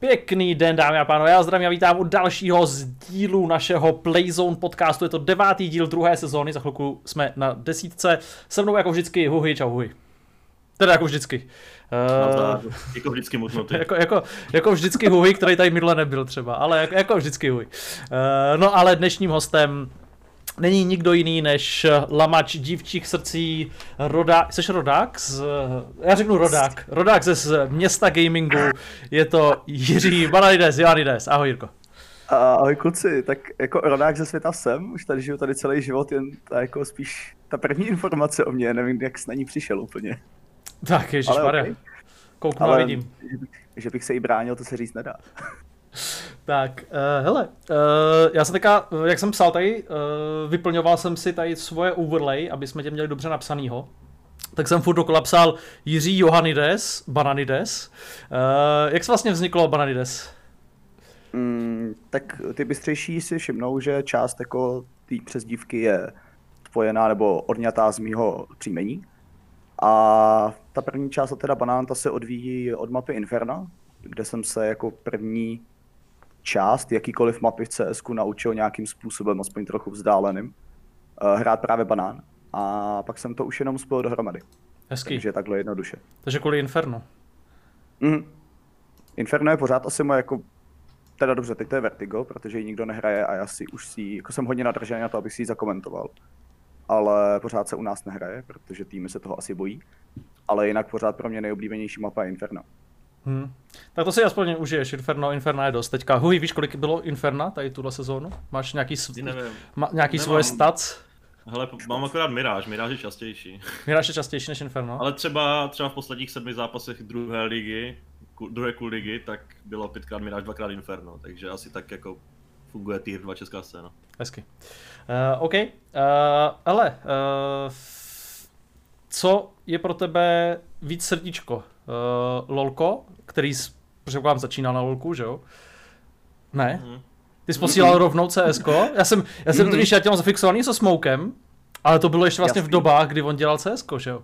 Pěkný den, dámy a pánové, já zdravím a vítám u dalšího z dílu našeho Playzone podcastu. Je to devátý díl druhé sezóny, za chvilku jsme na desítce. Se mnou jako vždycky Huhy, čau Huhy. Teda jako vždycky. Uh, jako vždycky mutnutý. jako, jako, jako vždycky Huhy, který tady minule nebyl třeba, ale jako, jako vždycky Huhy. Uh, no ale dnešním hostem není nikdo jiný než lamač dívčích srdcí Roda, Jsi rodák? Z, já řeknu rodák. Rodák ze z města gamingu. Je to Jiří Bananides, Joanides. Ahoj Jirko. Ahoj kluci, tak jako rodák ze světa jsem, už tady žiju tady celý život, jen ta jako spíš ta první informace o mě, nevím, jak s na ní přišel úplně. Tak, ježišmarja. Okay. Kouknu a vidím. Že bych, že bych se jí bránil, to se říct nedá. Tak, uh, hele, uh, já jsem teďka, jak jsem psal tady, uh, vyplňoval jsem si tady svoje overlay, aby jsme tě měli dobře napsanýho. Tak jsem furt dokola psal Jiří Johanides, Bananides. Uh, jak se vlastně vzniklo Bananides? Mm, tak ty bystřejší si všimnou, že část jako té přezdívky je spojená nebo odňatá z mýho příjmení. A ta první část, teda banán, ta se odvíjí od mapy Inferna, kde jsem se jako první část jakýkoliv mapy v CS naučil nějakým způsobem, aspoň trochu vzdáleným, uh, hrát právě banán. A pak jsem to už jenom spojil dohromady. Hezký. Takže takhle jednoduše. Takže kvůli Inferno. Mm. Inferno je pořád asi moje jako teda dobře, teď to je Vertigo, protože ji nikdo nehraje a já si už si, jako jsem hodně nadržený na to, abych si ji zakomentoval. Ale pořád se u nás nehraje, protože týmy se toho asi bojí. Ale jinak pořád pro mě nejoblíbenější mapa je Inferno. Hmm. Tak to si aspoň užiješ, Inferno, Inferno je dost. Teďka, Huj, víš, kolik bylo Inferna tady tuhle sezónu? Máš nějaký, sv... Ma, nějaký svoje stats? Hele, mám akorát Miráž, Miráž je častější. Miráž je častější než Inferno? Ale třeba, třeba v posledních sedmi zápasech druhé ligy, druhé kul ligy, tak bylo pětkrát Miráž, dvakrát Inferno, takže asi tak jako funguje tier 2 česká scéna. Hezky. Uh, OK, uh, ale uh, co je pro tebe víc srdíčko? Uh, Lolko, který předpokládám začínal na Lolku, že jo? Ne? Mm. Ty jsi posílal mm. rovnou CS. Já jsem, já jsem mm. totiž já těm zafixovaný se Smokem, ale to bylo ještě vlastně Jasný. v dobách, kdy on dělal CS, že jo?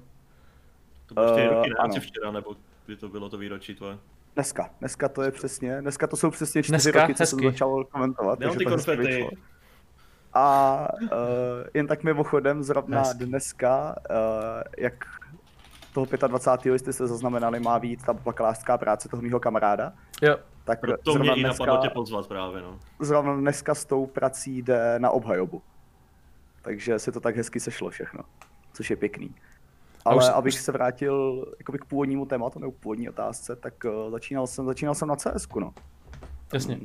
To bylo uh, roky, ne? včera, nebo kdy to bylo to výročí tvoje? Dneska, dneska to je přesně, dneska to jsou přesně čtyři dneska? roky, co Hezky. jsem začal komentovat. Nemám ty konfety. A uh, jen tak mimochodem, zrovna Hezky. dneska, uh, jak toho 25. jste se zaznamenali, má víc ta bakalářská práce toho mého kamaráda. Jo. Tak to mě i napadlo tě pozvat právě, no. Zrovna dneska s tou prací jde na obhajobu. Takže se to tak hezky sešlo všechno, což je pěkný. Ale už, abych se vrátil jakoby k původnímu tématu nebo k původní otázce, tak uh, začínal jsem, začínal jsem na CS, no. Jasně.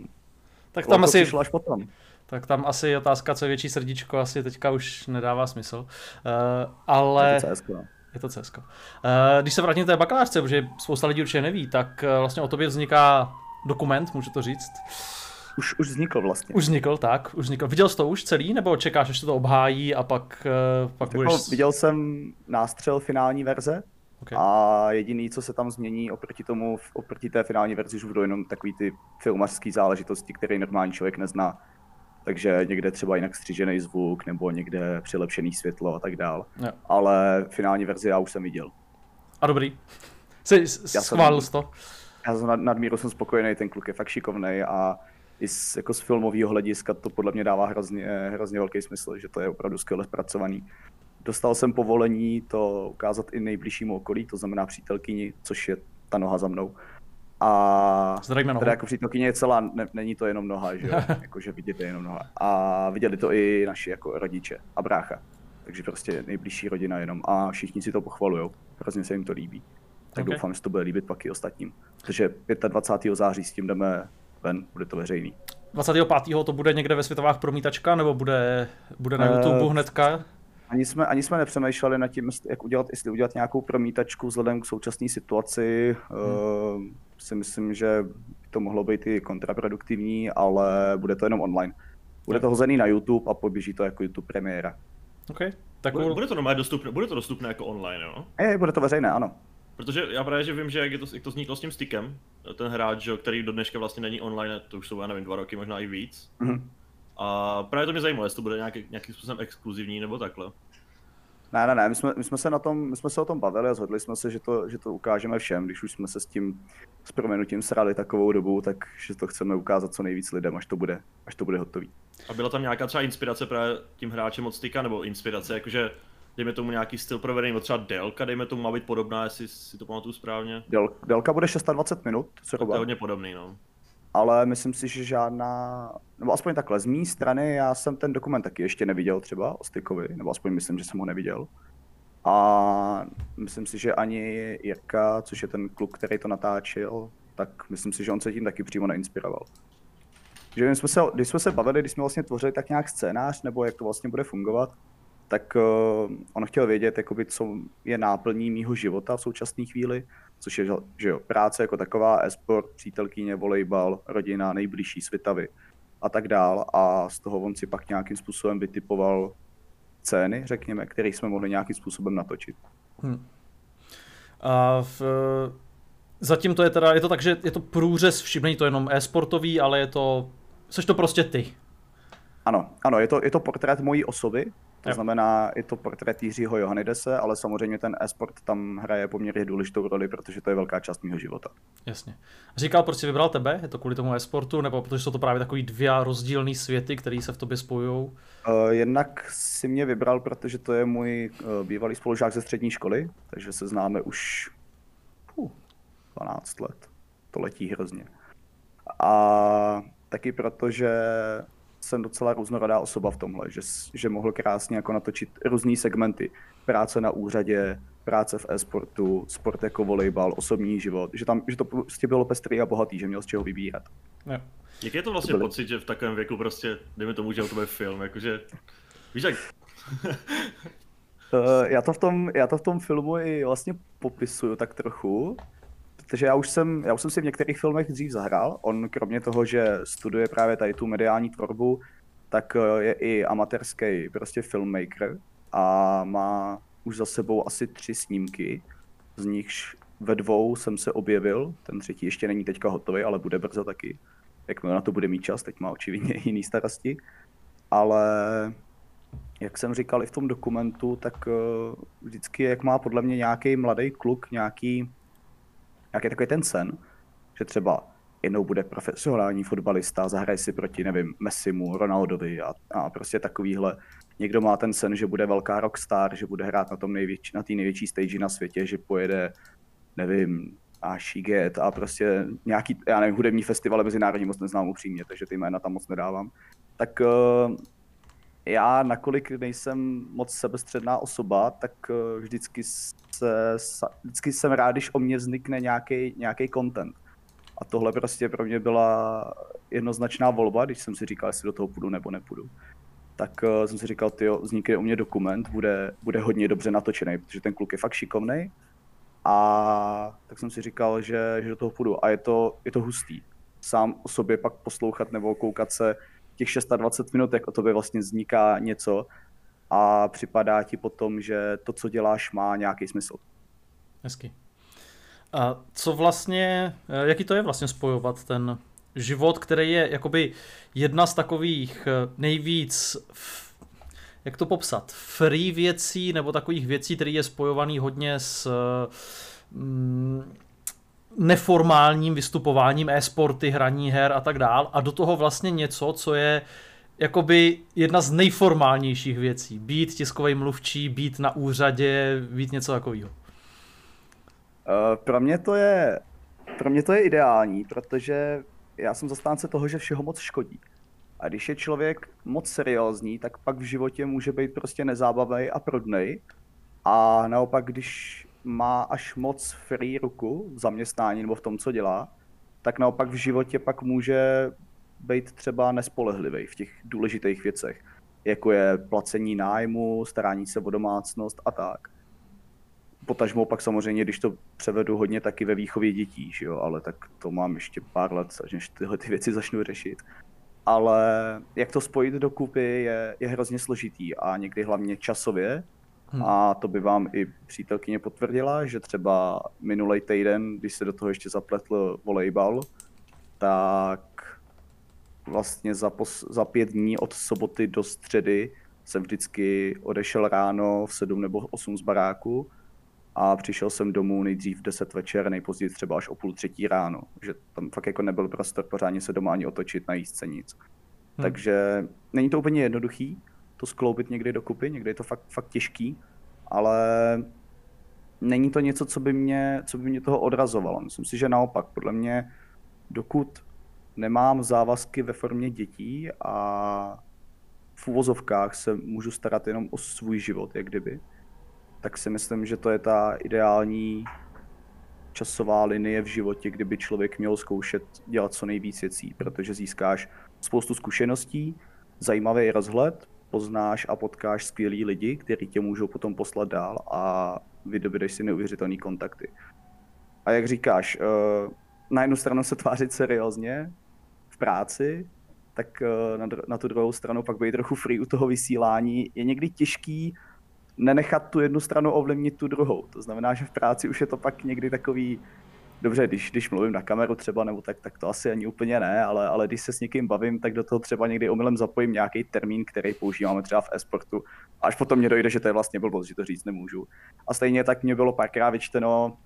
Tak tam asi... až potom. Tak tam asi otázka, co je větší srdíčko, asi teďka už nedává smysl. Uh, ale... Je to CS, no. Je to CS. Uh, když se vrátím k té bakalářce, protože spousta lidí určitě neví, tak uh, vlastně o tobě vzniká dokument, můžu to říct. Už, už vznikl vlastně. Už vznikl, tak, už vznikl. Viděl jsi to už celý, nebo čekáš, až se to obhájí a pak, uh, pak budeš... Jako viděl jsem nástřel finální verze okay. a jediný, co se tam změní oproti tomu, oproti té finální verzi, už budou jenom takový ty filmařské záležitosti, které normální člověk nezná takže někde třeba jinak střížený zvuk nebo někde přilepšený světlo a tak dál. Jo. Ale finální verzi já už jsem viděl. A dobrý. Jsi schválil to? Já jsem nad, nadmíru jsem spokojený, ten kluk je fakt šikovný a i z, jako z filmového hlediska to podle mě dává hrozně, hrozně velký smysl, že to je opravdu skvěle zpracovaný. Dostal jsem povolení to ukázat i nejbližšímu okolí, to znamená přítelkyni, což je ta noha za mnou. A Zdravíme teda jako přítelkyně je celá, ne, není to jenom noha, že jo? jako, že vidět je jenom noha. A viděli to i naši jako rodiče a brácha. Takže prostě nejbližší rodina jenom. A všichni si to pochvalují. Hrozně se jim to líbí. Tak okay. doufám, že to bude líbit pak i ostatním. Takže 25. září s tím jdeme ven, bude to veřejný. 25. to bude někde ve světovách promítačka, nebo bude, bude na eh, YouTube uh, hnedka? Ani jsme, ani jsme nepřemýšleli nad tím, jak udělat, jestli udělat nějakou promítačku vzhledem k současné situaci. Hmm. Uh, si myslím, že by to mohlo být i kontraproduktivní, ale bude to jenom online. Bude to hozený na YouTube a poběží to jako YouTube premiéra. Okay. Tak bude, bude to normálně dostupné, bude to dostupné jako online, jo? Je, bude to veřejné, ano. Protože já právě že vím, že jak, je to, jak to vzniklo s tím stickem, ten hráč, že, který do dneška vlastně není online, to už jsou, já nevím, dva roky, možná i víc. Mm-hmm. A právě to mě zajímalo, jestli to bude nějaký, nějakým způsobem exkluzivní nebo takhle. Ne, ne, ne, my jsme, my jsme, se na tom, my jsme se o tom bavili a zhodli jsme se, že to, že to ukážeme všem, když už jsme se s tím s proměnutím srali takovou dobu, tak že to chceme ukázat co nejvíc lidem, až to bude, až to bude hotový. A byla tam nějaká třeba inspirace právě tím hráčem od styka, nebo inspirace, jakože dejme tomu nějaký styl provedený, nebo třeba délka, dejme tomu má být podobná, jestli si to pamatuju správně. Děl, délka bude 620 minut, co to je hodně podobný, no. Ale myslím si, že žádná, nebo aspoň takhle, z mé strany já jsem ten dokument taky ještě neviděl třeba o Stykovi, nebo aspoň myslím, že jsem ho neviděl. A myslím si, že ani Jirka, což je ten kluk, který to natáčel, tak myslím si, že on se tím taky přímo neinspiroval. Že jsme se, když jsme se bavili, když jsme vlastně tvořili tak nějak scénář, nebo jak to vlastně bude fungovat, tak uh, on chtěl vědět, jakoby, co je náplní mýho života v současné chvíli, což je že jo, práce jako taková, esport, přítelkyně, volejbal, rodina, nejbližší svitavy a tak dál. A z toho on si pak nějakým způsobem vytipoval scény, řekněme, které jsme mohli nějakým způsobem natočit. Hmm. A v, zatím to je teda, je to tak, že je to průřez, všim, není to jenom e-sportový, ale je to, jsi to prostě ty. Ano, ano, je to, je to portrét mojí osoby, to jo. znamená, je to portrét Jiřího Johannidese, ale samozřejmě ten e-sport tam hraje poměrně důležitou roli, protože to je velká část mého života. Jasně. Říkal, proč jsi vybral tebe? Je to kvůli tomu e-sportu, nebo protože jsou to právě takový dvě rozdílné světy, které se v tobě spojují? Uh, jednak si mě vybral, protože to je můj uh, bývalý spolužák ze střední školy, takže se známe už uh, 12 let. To letí hrozně. A taky protože jsem docela různorodá osoba v tomhle, že, že mohl krásně jako natočit různé segmenty. Práce na úřadě, práce v e-sportu, sport jako volejbal, osobní život, že, tam, že to prostě bylo pestrý a bohatý, že měl z čeho vybírat. Jo. Jak je to vlastně to byly... pocit, že v takovém věku prostě, dejme tomu, že to bude film, jakože, víš jak... uh, já, to v tom, já to v tom filmu i vlastně popisuju tak trochu, protože já už jsem, já už jsem si v některých filmech dřív zahrál. On kromě toho, že studuje právě tady tu mediální tvorbu, tak eh, je i amatérský prostě filmmaker a má už za sebou asi tři snímky, z nichž ve dvou jsem se objevil, ten třetí ještě není teďka hotový, ale bude brzo taky. Jakmile na to bude mít čas, teď má očividně jiný starosti. Ale jak jsem říkal i v tom dokumentu, tak eh, vždycky, jak má podle mě nějaký mladý kluk nějaký nějaký takový ten sen, že třeba jednou bude profesionální fotbalista, zahraje si proti, nevím, Messimu, Ronaldovi a, a prostě takovýhle. Někdo má ten sen, že bude velká rockstar, že bude hrát na tom největší, na té největší stage na světě, že pojede, nevím, a Shiget a prostě nějaký, já nevím, hudební festival mezinárodní moc neznám upřímně, takže ty jména tam moc nedávám. Tak uh, já, nakolik nejsem moc sebestředná osoba, tak uh, vždycky se, vždycky jsem rád, když o mě vznikne nějaký, content. A tohle prostě pro mě byla jednoznačná volba, když jsem si říkal, jestli do toho půjdu nebo nepůjdu. Tak uh, jsem si říkal, tyjo, vznikne u mě dokument, bude, bude hodně dobře natočený, protože ten kluk je fakt šikovný. A tak jsem si říkal, že, že do toho půjdu. A je to, je to hustý. Sám o sobě pak poslouchat nebo koukat se těch 620 minut, jak o tobě vlastně vzniká něco, a připadá ti potom, že to, co děláš, má nějaký smysl. Hezky. A co vlastně, eh, jaký to je vlastně spojovat ten život, který je jakoby jedna z takových eh, nejvíc, jak to popsat, free věcí, nebo takových věcí, které je spojovaný hodně s mm, neformálním vystupováním e-sporty, hraní her a tak dál a do toho vlastně něco, co je jakoby jedna z nejformálnějších věcí. Být tiskový mluvčí, být na úřadě, být něco takového. Uh, pro mě to je pro mě to je ideální, protože já jsem zastánce toho, že všeho moc škodí. A když je člověk moc seriózní, tak pak v životě může být prostě nezábavný a prodnej. A naopak, když má až moc free ruku v zaměstnání nebo v tom, co dělá, tak naopak v životě pak může být třeba nespolehlivý v těch důležitých věcech, jako je placení nájmu, starání se o domácnost a tak. Potažmo pak samozřejmě, když to převedu hodně taky ve výchově dětí, že jo, ale tak to mám ještě pár let, než tyhle ty věci začnu řešit. Ale jak to spojit do kupy je, je hrozně složitý a někdy hlavně časově. Hmm. A to by vám i přítelkyně potvrdila, že třeba minulý týden, když se do toho ještě zapletl volejbal, tak vlastně za, pos, za pět dní od soboty do středy jsem vždycky odešel ráno v 7 nebo 8 z baráku a přišel jsem domů nejdřív v 10 večer, nejpozději třeba až o půl třetí ráno, že tam fakt jako nebyl prostor pořádně se doma ani otočit, najíst se nic. Hmm. Takže není to úplně jednoduchý to skloubit někdy dokupy, někdy je to fakt, fakt těžký, ale není to něco, co by, mě, co by mě toho odrazovalo. Myslím si, že naopak, podle mě, dokud nemám závazky ve formě dětí a v uvozovkách se můžu starat jenom o svůj život, jak kdyby, tak si myslím, že to je ta ideální časová linie v životě, kdyby člověk měl zkoušet dělat co nejvíc věcí, protože získáš spoustu zkušeností, zajímavý rozhled, poznáš a potkáš skvělý lidi, kteří tě můžou potom poslat dál a vydobídeš si neuvěřitelné kontakty. A jak říkáš, eh, na jednu stranu se tvářit seriózně v práci, tak eh, na, na tu druhou stranu pak být trochu free u toho vysílání je někdy těžký nenechat tu jednu stranu ovlivnit tu druhou. To znamená, že v práci už je to pak někdy takový, dobře, když, když mluvím na kameru třeba, nebo tak, tak to asi ani úplně ne, ale, ale když se s někým bavím, tak do toho třeba někdy omylem zapojím nějaký termín, který používáme třeba v e-sportu. Až potom mě dojde, že to je vlastně blbost, že to říct nemůžu. A stejně tak mě bylo párkrát vyčteno,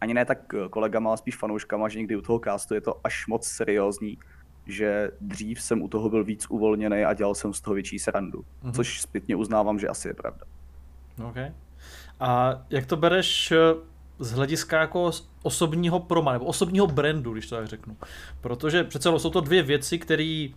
ani ne tak kolegama, ale spíš fanouškama, že někdy u toho castu je to až moc seriózní, že dřív jsem u toho byl víc uvolněný a dělal jsem z toho větší srandu. Mm-hmm. Což zpětně uznávám, že asi je pravda. OK. A jak to bereš z hlediska jako osobního proma, nebo osobního brandu, když to tak řeknu. Protože přece jsou to dvě věci, které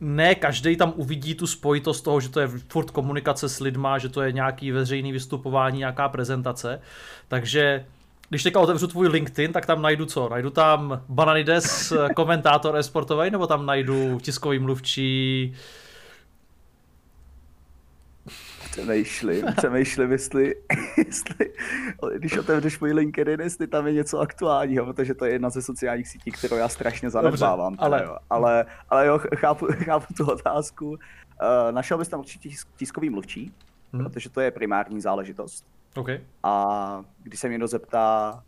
ne každý tam uvidí tu spojitost toho, že to je furt komunikace s lidma, že to je nějaký veřejný vystupování, nějaká prezentace. Takže když teďka otevřu tvůj LinkedIn, tak tam najdu co? Najdu tam Bananides, komentátor esportový, nebo tam najdu tiskový mluvčí, Přemýšlím, přemýšlím, jestli, jestli, když otevřeš můj LinkedIn, jestli tam je něco aktuálního, protože to je jedna ze sociálních sítí, kterou já strašně zanedbávám. Dobře, ale... Jo. ale... Ale jo, chápu, chápu tu otázku. Uh, našel bys tam určitě tiskový mluvčí, hmm. protože to je primární záležitost. Okay. A když se mě někdo zeptá,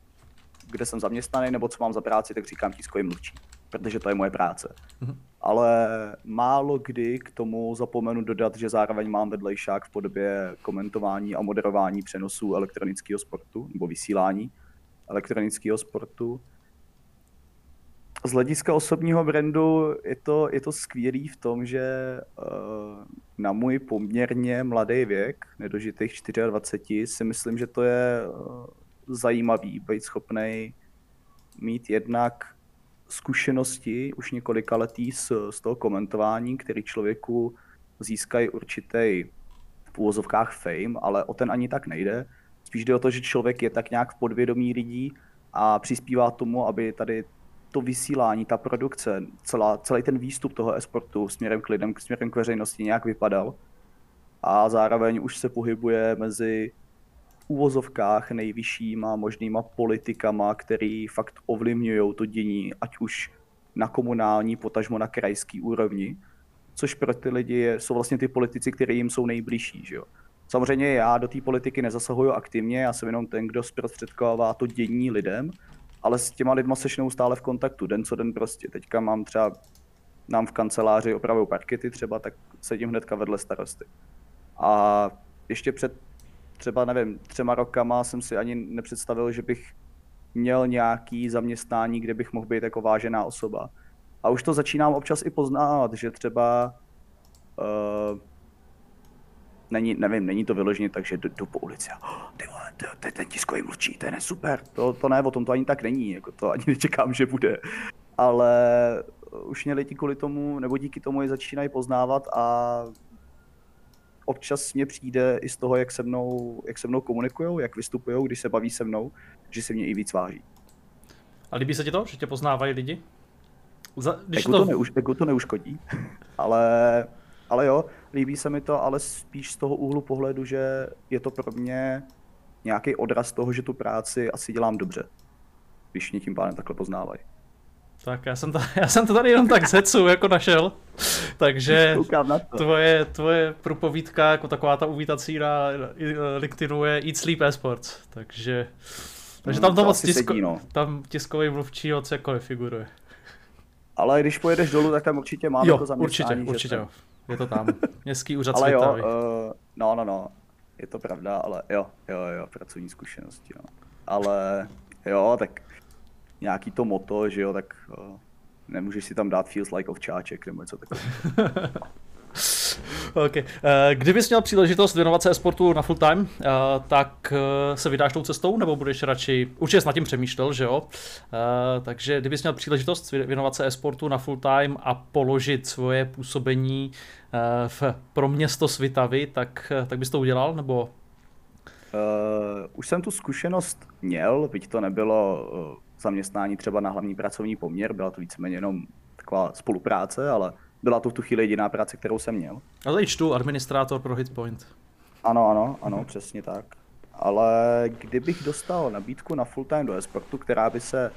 kde jsem zaměstnaný nebo co mám za práci, tak říkám tiskový mluvčí, protože to je moje práce. Hmm ale málo kdy k tomu zapomenu dodat, že zároveň mám vedlejšák v podobě komentování a moderování přenosů elektronického sportu nebo vysílání elektronického sportu. Z hlediska osobního brandu je to, je to skvělý v tom, že uh, na můj poměrně mladý věk, nedožitých 24, si myslím, že to je uh, zajímavý být schopný mít jednak zkušenosti už několika letý z, z toho komentování, který člověku získají určitý v úvozovkách fame, ale o ten ani tak nejde. Spíš jde o to, že člověk je tak nějak v podvědomí lidí a přispívá tomu, aby tady to vysílání, ta produkce, celá, celý ten výstup toho esportu směrem k lidem, směrem k veřejnosti nějak vypadal. A zároveň už se pohybuje mezi úvozovkách nejvyššíma možnýma politikama, který fakt ovlivňují to dění, ať už na komunální, potažmo na krajský úrovni, což pro ty lidi jsou vlastně ty politici, kteří jim jsou nejbližší. Že jo? Samozřejmě já do té politiky nezasahuju aktivně, já jsem jenom ten, kdo zprostředkovává to dění lidem, ale s těma lidma seš neustále v kontaktu, den co den prostě. Teďka mám třeba, nám v kanceláři opravují parkety třeba, tak sedím hnedka vedle starosty. A ještě před třeba, nevím, třema rokama jsem si ani nepředstavil, že bych měl nějaký zaměstnání, kde bych mohl být jako vážená osoba. A už to začínám občas i poznávat, že třeba uh, není, nevím, není to vyloženě tak, že jdu, jdu po ulici a oh, ty vole, to, to je ten tiskový mluvčí, to je super. To, to ne, o tom to ani tak není, jako to ani nečekám, že bude. Ale už mě lidi kvůli tomu, nebo díky tomu je začínají poznávat a občas mě přijde i z toho, jak se mnou, jak se mnou komunikují, jak vystupují, když se baví se mnou, že se mě i víc váží. A líbí se ti to, že tě poznávají lidi? Za, když ego, to... To neuž, ego to neuškodí, ale, ale jo, líbí se mi to, ale spíš z toho úhlu pohledu, že je to pro mě nějaký odraz toho, že tu práci asi dělám dobře, když mě tím pádem takhle poznávají. Tak já jsem, to, já jsem to tady jenom tak zecu jako našel. Takže tvoje, tvoje propovídka jako taková ta uvítací na LinkedInu je Eat Sleep Esports. Takže, takže tam, to, to moc tisko, sedí, no. tam tiskový mluvčí moc jako nefiguruje. Ale když pojedeš dolů, tak tam určitě máme jo, to zaměstnání. určitě, určitě. Že, Je to tam. Městský úřad ale jo, Svitavy. uh, no, no, no, je to pravda, ale jo, jo, jo, pracovní zkušenosti, no. Ale jo, tak nějaký to moto, že jo, tak uh, nemůžeš si tam dát feels like ovčáček nebo něco takového. Okay. Eh, kdybys měl příležitost věnovat se e-sportu na full time, eh, tak se vydáš tou cestou, nebo budeš radši, určitě jsi nad tím přemýšlel, že jo? Takže kdybys měl příležitost věnovat se e-sportu na full time a položit svoje působení v, pro město Svitavy, tak, tak bys to udělal, nebo? Uh, už jsem tu zkušenost měl, byť to nebylo zaměstnání třeba na hlavní pracovní poměr, byla to víceméně jenom taková spolupráce, ale byla to v tu chvíli jediná práce, kterou jsem měl. A tady čtu administrátor pro Hitpoint. Ano, ano, ano, přesně tak. Ale kdybych dostal nabídku na full time do esportu, která by se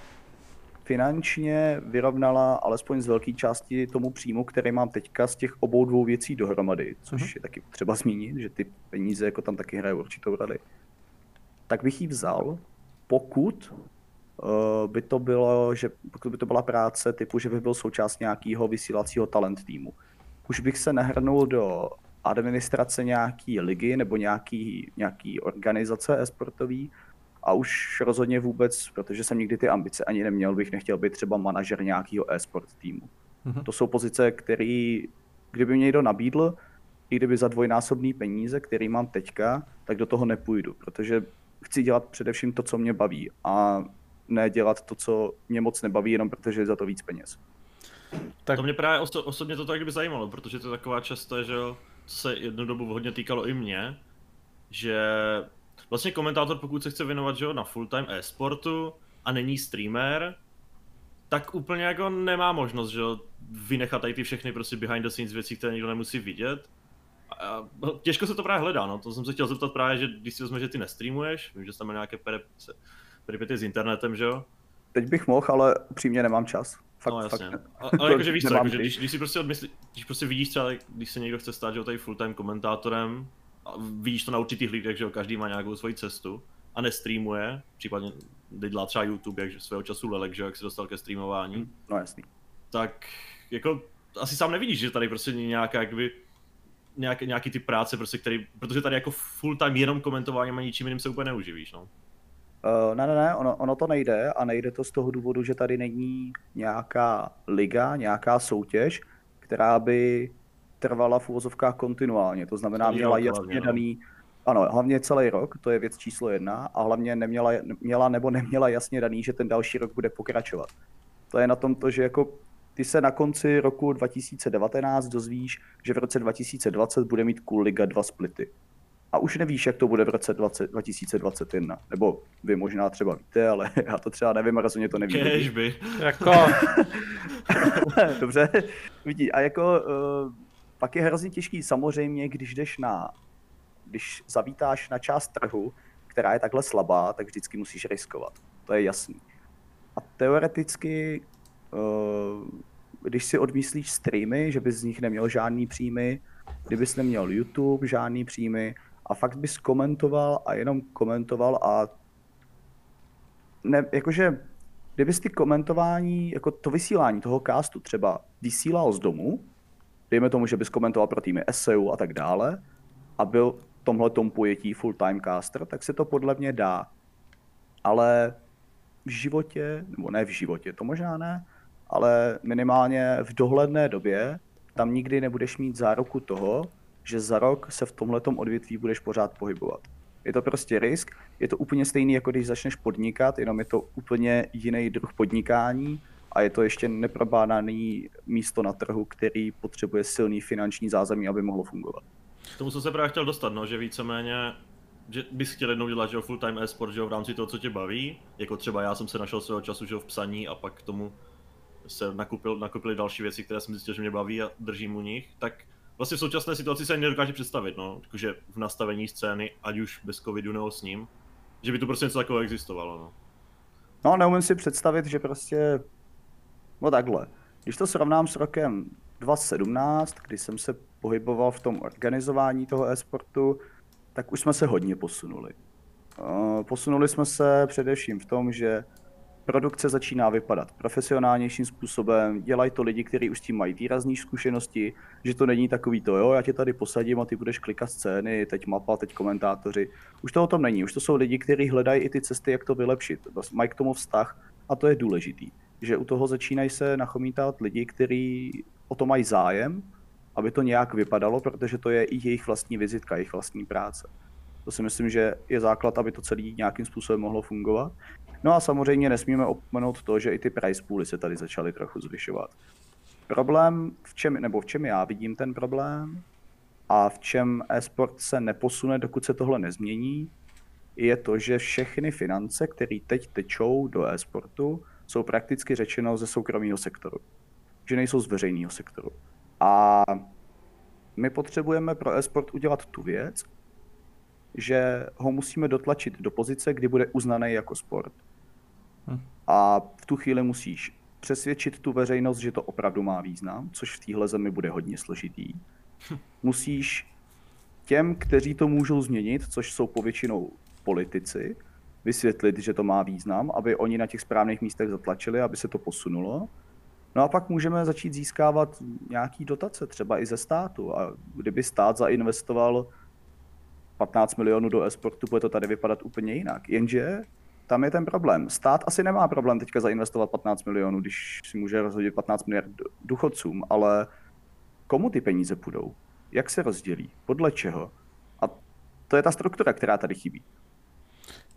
finančně vyrovnala alespoň z velké části tomu příjmu, který mám teďka z těch obou dvou věcí dohromady, což uh-huh. je taky třeba zmínit, že ty peníze jako tam taky hrají určitou roli, tak bych ji vzal, pokud by to bylo, že pokud by to byla práce typu, že bych byl součást nějakého vysílacího talent týmu. Už bych se nehrnul do administrace nějaký ligy nebo nějaký, nějaký organizace e-sportový a už rozhodně vůbec, protože jsem nikdy ty ambice ani neměl, bych nechtěl být třeba manažer nějakého e-sport týmu. Mm-hmm. To jsou pozice, které, kdyby mě někdo nabídl, i kdyby za dvojnásobný peníze, který mám teďka, tak do toho nepůjdu, protože chci dělat především to, co mě baví a ne dělat to, co mě moc nebaví, jenom protože je za to víc peněz. Tak... To mě právě oso- osobně to tak by zajímalo, protože to je taková často, že jo, se jednu dobu hodně týkalo i mě, že vlastně komentátor, pokud se chce věnovat že jo, na full-time e-sportu a není streamer, tak úplně jako nemá možnost, že jo, vynechat tady ty všechny prostě behind the scenes věci, které nikdo nemusí vidět. A těžko se to právě hledá, no, to jsem se chtěl zeptat právě, že když si vezme, že ty nestreamuješ, vím, že tam nějaké peripety s internetem, že jo? Teď bych mohl, ale upřímně nemám čas. Fakt, no jasně. Fakt, a, ale jakože víš co, jakože, když, když, si prostě odmyslí, když prostě vidíš třeba, když se někdo chce stát, že jo, tady full-time komentátorem, a vidíš to na určitých lidech, že jo, každý má nějakou svoji cestu a nestreamuje, případně dělá třeba YouTube, jak svého času Lelek, že jo, jak se dostal ke streamování. No jasný. Tak jako asi sám nevidíš, že tady prostě nějaká jakby nějaký, nějaký ty práce, prostě, který, protože tady jako full time jenom komentováním a ničím jiným se úplně neuživíš, no. Uh, ne, ne, ne, ono, ono to nejde a nejde to z toho důvodu, že tady není nějaká liga, nějaká soutěž, která by trvala v úvozovkách kontinuálně. To znamená, celý měla jasně hlavně, no. daný, ano, hlavně celý rok, to je věc číslo jedna, a hlavně neměla, měla nebo neměla jasně daný, že ten další rok bude pokračovat. To je na tom to, že jako ty se na konci roku 2019 dozvíš, že v roce 2020 bude mít Cool Liga dva splity a už nevíš, jak to bude v roce 20, 2021. Nebo vy možná třeba víte, ale já to třeba nevím a rozhodně to nevím. Kežby. Jako... Dobře. Vidí, a jako uh, pak je hrozně těžký samozřejmě, když jdeš na, když zavítáš na část trhu, která je takhle slabá, tak vždycky musíš riskovat. To je jasný. A teoreticky, uh, když si odmyslíš streamy, že bys z nich neměl žádný příjmy, kdybys neměl YouTube, žádný příjmy, a fakt bys komentoval a jenom komentoval a ne, jakože kdybys ty komentování, jako to vysílání toho castu třeba vysílal z domu, dejme tomu, že bys komentoval pro týmy SEO a tak dále a byl v tomhle tom pojetí full-time caster, tak se to podle mě dá. Ale v životě, nebo ne v životě, to možná ne, ale minimálně v dohledné době tam nikdy nebudeš mít záruku toho, že za rok se v tomhle odvětví budeš pořád pohybovat. Je to prostě risk, je to úplně stejný, jako když začneš podnikat, jenom je to úplně jiný druh podnikání a je to ještě neprobádaný místo na trhu, který potřebuje silný finanční zázemí, aby mohlo fungovat. K tomu jsem se právě chtěl dostat, no, že víceméně že bys chtěl jednou dělat že full time e-sport že v rámci toho, co tě baví, jako třeba já jsem se našel svého času že v psaní a pak k tomu se nakupil, nakupili další věci, které jsem zjistil, že mě baví a držím u nich, tak vlastně v současné situaci se ani nedokáže představit, no, že v nastavení scény, ať už bez covidu nebo s ním, že by to prostě něco takového existovalo, no. No, neumím si představit, že prostě, no takhle, když to srovnám s rokem 2017, kdy jsem se pohyboval v tom organizování toho e-sportu, tak už jsme se hodně posunuli. Posunuli jsme se především v tom, že produkce začíná vypadat profesionálnějším způsobem, dělají to lidi, kteří už s tím mají výrazné zkušenosti, že to není takový to, jo, já tě tady posadím a ty budeš klikat scény, teď mapa, teď komentátoři. Už to o tom není, už to jsou lidi, kteří hledají i ty cesty, jak to vylepšit. Mají k tomu vztah a to je důležitý. Že u toho začínají se nachomítat lidi, kteří o to mají zájem, aby to nějak vypadalo, protože to je i jejich vlastní vizitka, jejich vlastní práce. To si myslím, že je základ, aby to celé nějakým způsobem mohlo fungovat. No a samozřejmě nesmíme opomenout to, že i ty price pooly se tady začaly trochu zvyšovat. Problém, v čem, nebo v čem já vidím ten problém a v čem e-sport se neposune, dokud se tohle nezmění, je to, že všechny finance, které teď tečou do e-sportu, jsou prakticky řečeno ze soukromého sektoru. Že nejsou z veřejného sektoru. A my potřebujeme pro e-sport udělat tu věc, že ho musíme dotlačit do pozice, kdy bude uznaný jako sport. Hm. A v tu chvíli musíš přesvědčit tu veřejnost, že to opravdu má význam, což v téhle zemi bude hodně složitý. Hm. Musíš těm, kteří to můžou změnit, což jsou povětšinou politici, vysvětlit, že to má význam, aby oni na těch správných místech zatlačili, aby se to posunulo. No a pak můžeme začít získávat nějaký dotace, třeba i ze státu. A kdyby stát zainvestoval 15 milionů do e-sportu, bude to tady vypadat úplně jinak. Jenže tam je ten problém. Stát asi nemá problém teďka zainvestovat 15 milionů, když si může rozhodit 15 miliard důchodcům, ale komu ty peníze půjdou? Jak se rozdělí? Podle čeho? A to je ta struktura, která tady chybí.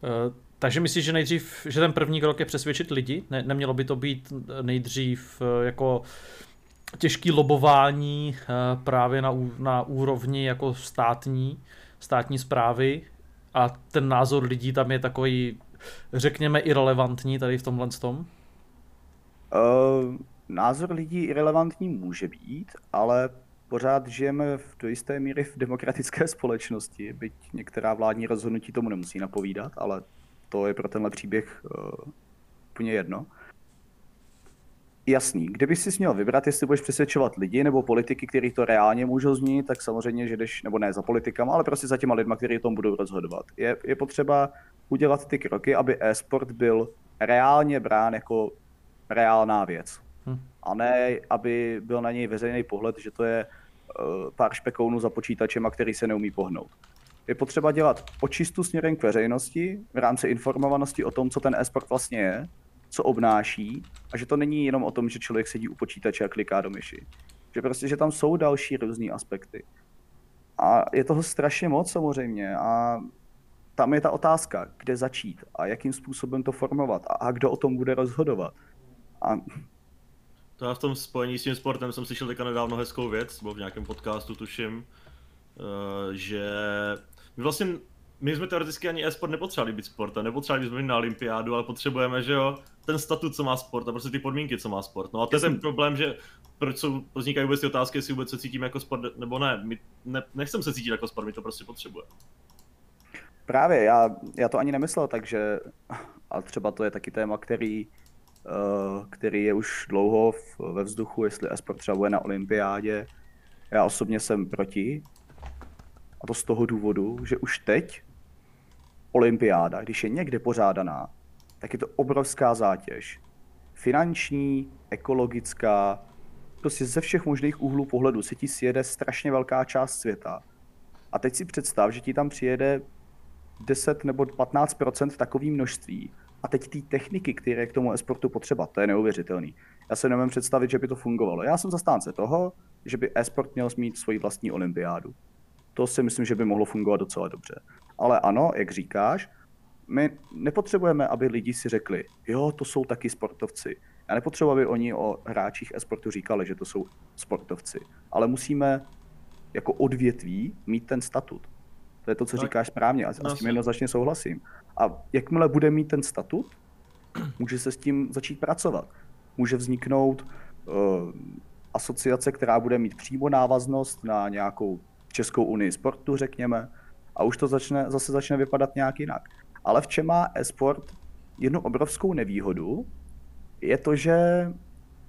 Uh, takže myslíš, že nejdřív, že ten první krok je přesvědčit lidi? Ne, nemělo by to být nejdřív uh, jako těžký lobování uh, právě na, na úrovni jako státní, státní zprávy a ten názor lidí tam je takový, řekněme, irrelevantní tady v tomhle tom? Uh, názor lidí irrelevantní může být, ale pořád žijeme v, do jisté míry v demokratické společnosti, byť některá vládní rozhodnutí tomu nemusí napovídat, ale to je pro tenhle příběh uh, úplně jedno jasný. Kdyby si měl vybrat, jestli budeš přesvědčovat lidi nebo politiky, kteří to reálně můžou změnit, tak samozřejmě, že jdeš, nebo ne za politikama, ale prostě za těma lidma, kteří o tom budou rozhodovat. Je, je potřeba udělat ty kroky, aby e-sport byl reálně brán jako reálná věc. Hm. A ne, aby byl na něj veřejný pohled, že to je uh, pár špekounů za počítačem, a který se neumí pohnout. Je potřeba dělat očistu směrem k veřejnosti v rámci informovanosti o tom, co ten e-sport vlastně je, co obnáší a že to není jenom o tom, že člověk sedí u počítače a kliká do myši. Že prostě, že tam jsou další různé aspekty. A je toho strašně moc samozřejmě a tam je ta otázka, kde začít a jakým způsobem to formovat a, a kdo o tom bude rozhodovat. A... To já v tom spojení s tím sportem jsem slyšel teďka nedávno hezkou věc, byl v nějakém podcastu tuším, eh, že my vlastně my jsme teoreticky ani e-sport nepotřebovali být sportem, nepotřebovali jsme být na olympiádu, ale potřebujeme, že jo, ten statut, co má sport a prostě ty podmínky, co má sport. No a to je ten problém, že proč jsou, vznikají vůbec ty otázky, jestli vůbec se cítíme jako sport nebo ne. My ne, nechcem se cítit jako sport, my to prostě potřebujeme. Právě, já, já to ani nemyslel, takže a třeba to je taky téma, který, uh, který je už dlouho v, ve vzduchu, jestli e-sport třeba bude na olympiádě. Já osobně jsem proti, a to z toho důvodu, že už teď olympiáda, když je někde pořádaná, tak je to obrovská zátěž. Finanční, ekologická, prostě ze všech možných úhlů pohledu se ti sjede strašně velká část světa. A teď si představ, že ti tam přijede 10 nebo 15 v takovém množství. A teď ty techniky, které k tomu esportu potřeba, to je neuvěřitelný. Já se nemůžu představit, že by to fungovalo. Já jsem zastánce toho, že by esport měl mít svoji vlastní olympiádu. To si myslím, že by mohlo fungovat docela dobře. Ale ano, jak říkáš, my nepotřebujeme, aby lidi si řekli, jo, to jsou taky sportovci. Já nepotřebuji, aby oni o hráčích e-sportu říkali, že to jsou sportovci. Ale musíme jako odvětví mít ten statut. To je to, co tak. říkáš správně a, s tím jednoznačně souhlasím. A jakmile bude mít ten statut, může se s tím začít pracovat. Může vzniknout uh, asociace, která bude mít přímo návaznost na nějakou Českou unii sportu, řekněme, a už to začne, zase začne vypadat nějak jinak. Ale v čem má e-sport jednu obrovskou nevýhodu, je to, že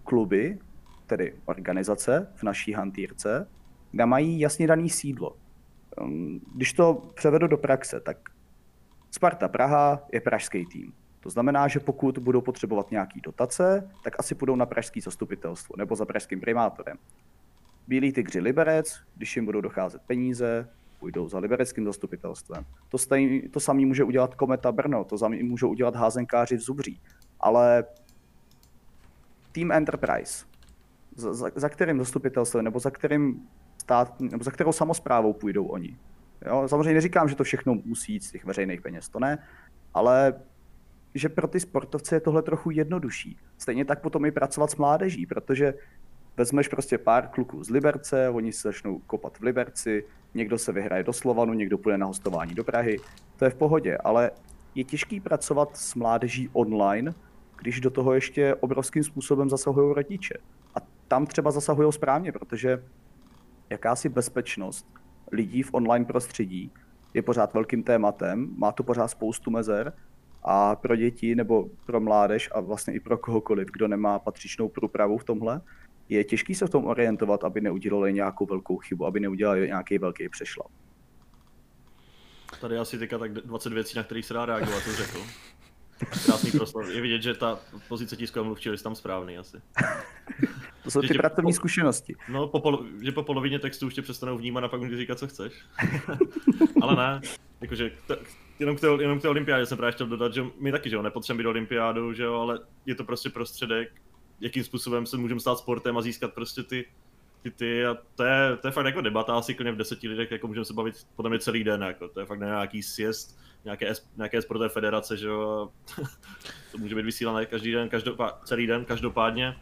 kluby, tedy organizace v naší hantýrce, nemají jasně daný sídlo. Um, když to převedu do praxe, tak Sparta Praha je pražský tým. To znamená, že pokud budou potřebovat nějaký dotace, tak asi půjdou na pražský zastupitelstvo nebo za pražským primátorem. Bílí tygři Liberec, když jim budou docházet peníze, půjdou za libereckým zastupitelstvem. To, stejný, to samý může udělat Kometa Brno, to samý můžou udělat házenkáři v Zubří. Ale Team Enterprise, za, za, za kterým zastupitelstvem nebo za kterým stát, nebo za kterou samozprávou půjdou oni. Jo? Samozřejmě neříkám, že to všechno musí jít z těch veřejných peněz, to ne, ale že pro ty sportovce je tohle trochu jednodušší. Stejně tak potom i pracovat s mládeží, protože vezmeš prostě pár kluků z Liberce, oni se začnou kopat v Liberci, někdo se vyhraje do Slovanu, někdo půjde na hostování do Prahy, to je v pohodě, ale je těžký pracovat s mládeží online, když do toho ještě obrovským způsobem zasahují rodiče. A tam třeba zasahují správně, protože jakási bezpečnost lidí v online prostředí je pořád velkým tématem, má to pořád spoustu mezer a pro děti nebo pro mládež a vlastně i pro kohokoliv, kdo nemá patřičnou průpravu v tomhle, je těžký se v tom orientovat, aby neudělali nějakou velkou chybu, aby neudělali nějaký velký přešlap. Tady asi teďka tak 20 věcí, na kterých se dá reagovat, to řekl. Krásný proslov. Je vidět, že ta pozice tiskového mluvčího je tam správný asi. To jsou ty pracovní po, zkušenosti. No, po polo, že po polovině textu už tě přestanou vnímat a pak můžeš říkat, co chceš. Ale ne, jakože t- jenom k té, jenom k té olympiádě jsem právě chtěl dodat, že my taky, že jo, nepotřebujeme být olympiádu, že jo, ale je to prostě prostředek, jakým způsobem se můžeme stát sportem a získat prostě ty, ty, ty a to je, to je fakt jako debata asi klidně v deseti lidech, jako můžeme se bavit podle mě celý den, jako. To je fakt nějaký sjezd, nějaké, nějaké sportové federace, že jo, to může být vysílané každý den, každopád, celý den, každopádně.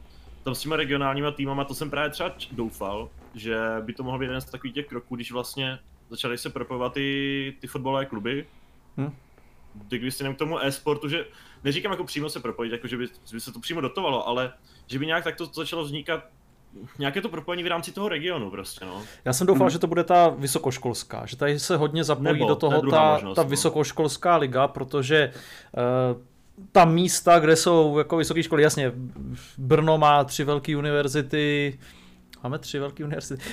Tam s těma regionálníma týmama, to jsem právě třeba doufal, že by to mohlo být jeden z takových těch kroků, když vlastně začaly se propojovat ty, ty fotbalové kluby, hmm když si k tomu e-sportu, že neříkám jako přímo se propojit, jako že by, by se to přímo dotovalo, ale že by nějak takto začalo vznikat nějaké to propojení v rámci toho regionu prostě, no. Já jsem doufal, hmm. že to bude ta vysokoškolská, že tady se hodně zapojí Nebo, do toho ta, možnost, ta no. vysokoškolská liga, protože uh, ta místa, kde jsou jako vysoké školy, jasně, Brno má tři velké univerzity, Máme tři velké univerzity.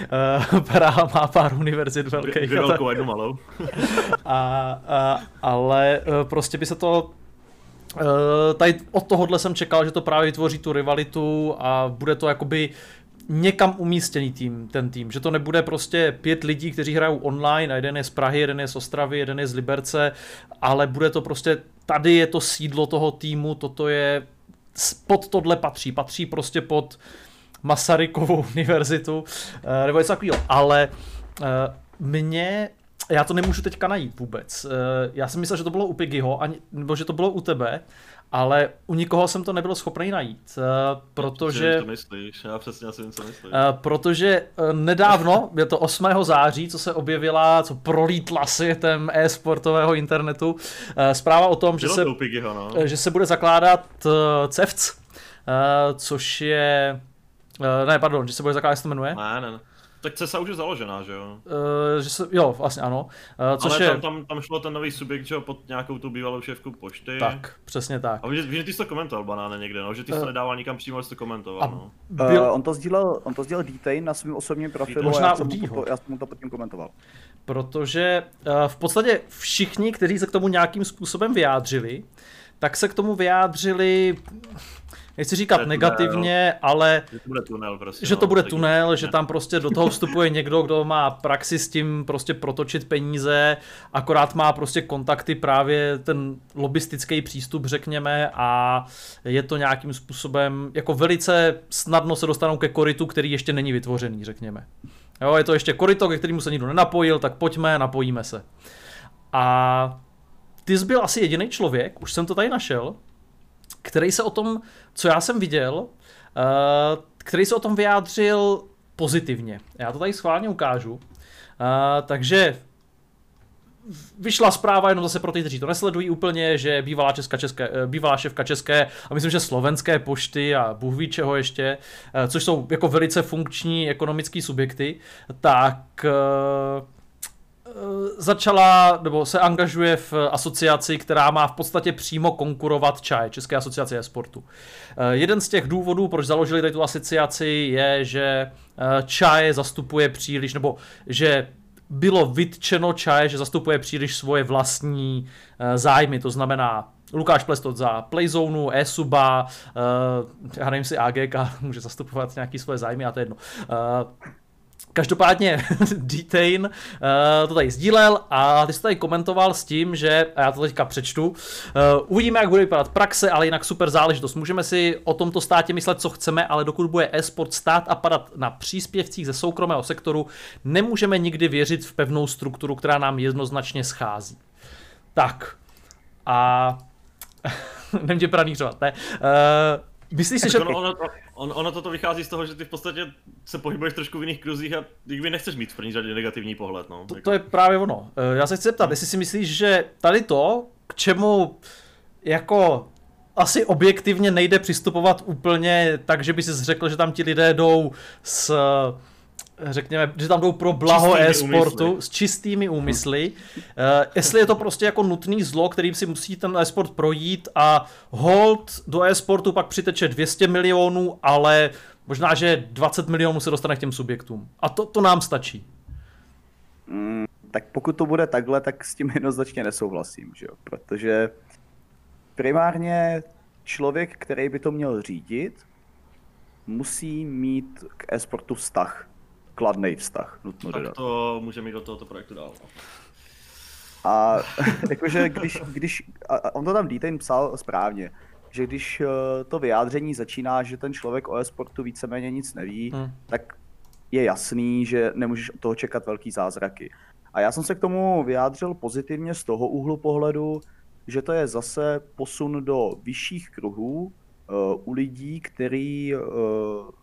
Uh, Praha má pár univerzit velkých. Dvě velkou a jednu malou. a, a, ale uh, prostě by se to tady od tohohle jsem čekal, že to právě vytvoří tu rivalitu a bude to jakoby někam umístěný tým, ten tým, že to nebude prostě pět lidí, kteří hrajou online a jeden je z Prahy, jeden je z Ostravy, jeden je z Liberce, ale bude to prostě, tady je to sídlo toho týmu, toto je, pod tohle patří, patří prostě pod Masarykovou univerzitu, eh, nebo něco takového, ale eh, mě já to nemůžu teďka najít vůbec. Eh, já jsem myslel, že to bylo u Piggyho, nebo že to bylo u tebe, ale u nikoho jsem to nebyl schopný najít, protože... to myslíš, já přesně asi vím, co myslíš. Protože nedávno, je to 8. září, co se objevila, co prolítla světem e-sportového internetu, zpráva o tom, že se, Piggyho, no. že se bude zakládat CEFC, což je ne, pardon, že se bude zakládat, jak se to jmenuje? Ne, ne, ne. Tak CESA už je založená, že jo? Uh, že se, jo, vlastně ano. Uh, což Ale je... tam, tam, tam šlo ten nový subjekt, že jo, pod nějakou tu bývalou šéfku pošty. Tak, přesně tak. A víš, že ty jsi to komentoval, banáne, někde, no? Že ty jsi uh, to nedával nikam přímo, ale jsi to komentoval, a no. Byl... Uh, on to sdílel, on to sdílel Detain na svém osobním profilu Možná a já jsem, to, já jsem mu to pod tím komentoval. Protože uh, v podstatě všichni, kteří se k tomu nějakým způsobem vyjádřili, tak se k tomu vyjádřili nechci říkat tunel, negativně, ale že to bude tunel, prostě, že no, to bude tunel, že tam prostě do toho vstupuje někdo, kdo má praxi s tím prostě protočit peníze, akorát má prostě kontakty právě ten lobistický přístup, řekněme, a je to nějakým způsobem, jako velice snadno se dostanou ke koritu, který ještě není vytvořený, řekněme. Jo, je to ještě korito, ke kterému se nikdo nenapojil, tak pojďme, napojíme se. A ty jsi byl asi jediný člověk, už jsem to tady našel, který se o tom, co já jsem viděl, eh, který se o tom vyjádřil pozitivně. Já to tady schválně ukážu. Eh, takže vyšla zpráva jenom zase pro ty, kteří to nesledují úplně, že bývalá, česká, české, eh, bývalá šéfka české a myslím, že slovenské pošty a Bůh ví čeho ještě, což jsou jako velice funkční ekonomické subjekty, tak začala, nebo se angažuje v asociaci, která má v podstatě přímo konkurovat ČAJ, České asociace sportu. Eh, jeden z těch důvodů, proč založili tady tu asociaci, je, že eh, ČAJ zastupuje příliš, nebo že bylo vytčeno ČAJ, že zastupuje příliš svoje vlastní zájmy, to znamená Lukáš Plestot za Playzone, eSuba, já nevím si AGK může zastupovat nějaký svoje zájmy a to je jedno. Každopádně Detain uh, to tady sdílel a ty jsi tady komentoval s tím, že, a já to teďka přečtu, uh, uvidíme, jak bude vypadat praxe, ale jinak super záležitost. Můžeme si o tomto státě myslet, co chceme, ale dokud bude e-sport stát a padat na příspěvcích ze soukromého sektoru, nemůžeme nikdy věřit v pevnou strukturu, která nám jednoznačně schází. Tak. A tě pranířovat, ne? Uh, Myslíš si, že... Ono, ono, ono, ono toto vychází z toho, že ty v podstatě se pohybuješ trošku v jiných kruzích a nikdy nechceš mít v první řadě negativní pohled. No. To, to je právě ono. Eh, já se chci zeptat, jestli si myslíš, že tady to, k čemu jako asi objektivně nejde přistupovat úplně tak, že by si řekl, že tam ti lidé jdou s řekněme, že tam jdou pro blaho e-sportu s čistými úmysly. Uh, jestli je to prostě jako nutný zlo, kterým si musí ten e-sport projít a hold do e-sportu pak přiteče 200 milionů, ale možná, že 20 milionů se dostane k těm subjektům. A to, to nám stačí. Mm, tak pokud to bude takhle, tak s tím jednoznačně nesouhlasím, že jo? protože primárně člověk, který by to měl řídit, musí mít k e-sportu vztah kladný vztah, nutno tak dodat. to může mít do tohoto projektu dál. No. A jakože když, když a on to tam Detain psal správně, že když eh, to vyjádření začíná, že ten člověk o e-sportu víceméně nic neví, hmm. tak je jasný, že nemůžeš od toho čekat velký zázraky. A já jsem se k tomu vyjádřil pozitivně z toho úhlu pohledu, že to je zase posun do vyšších kruhů uh, u lidí, kteří uh,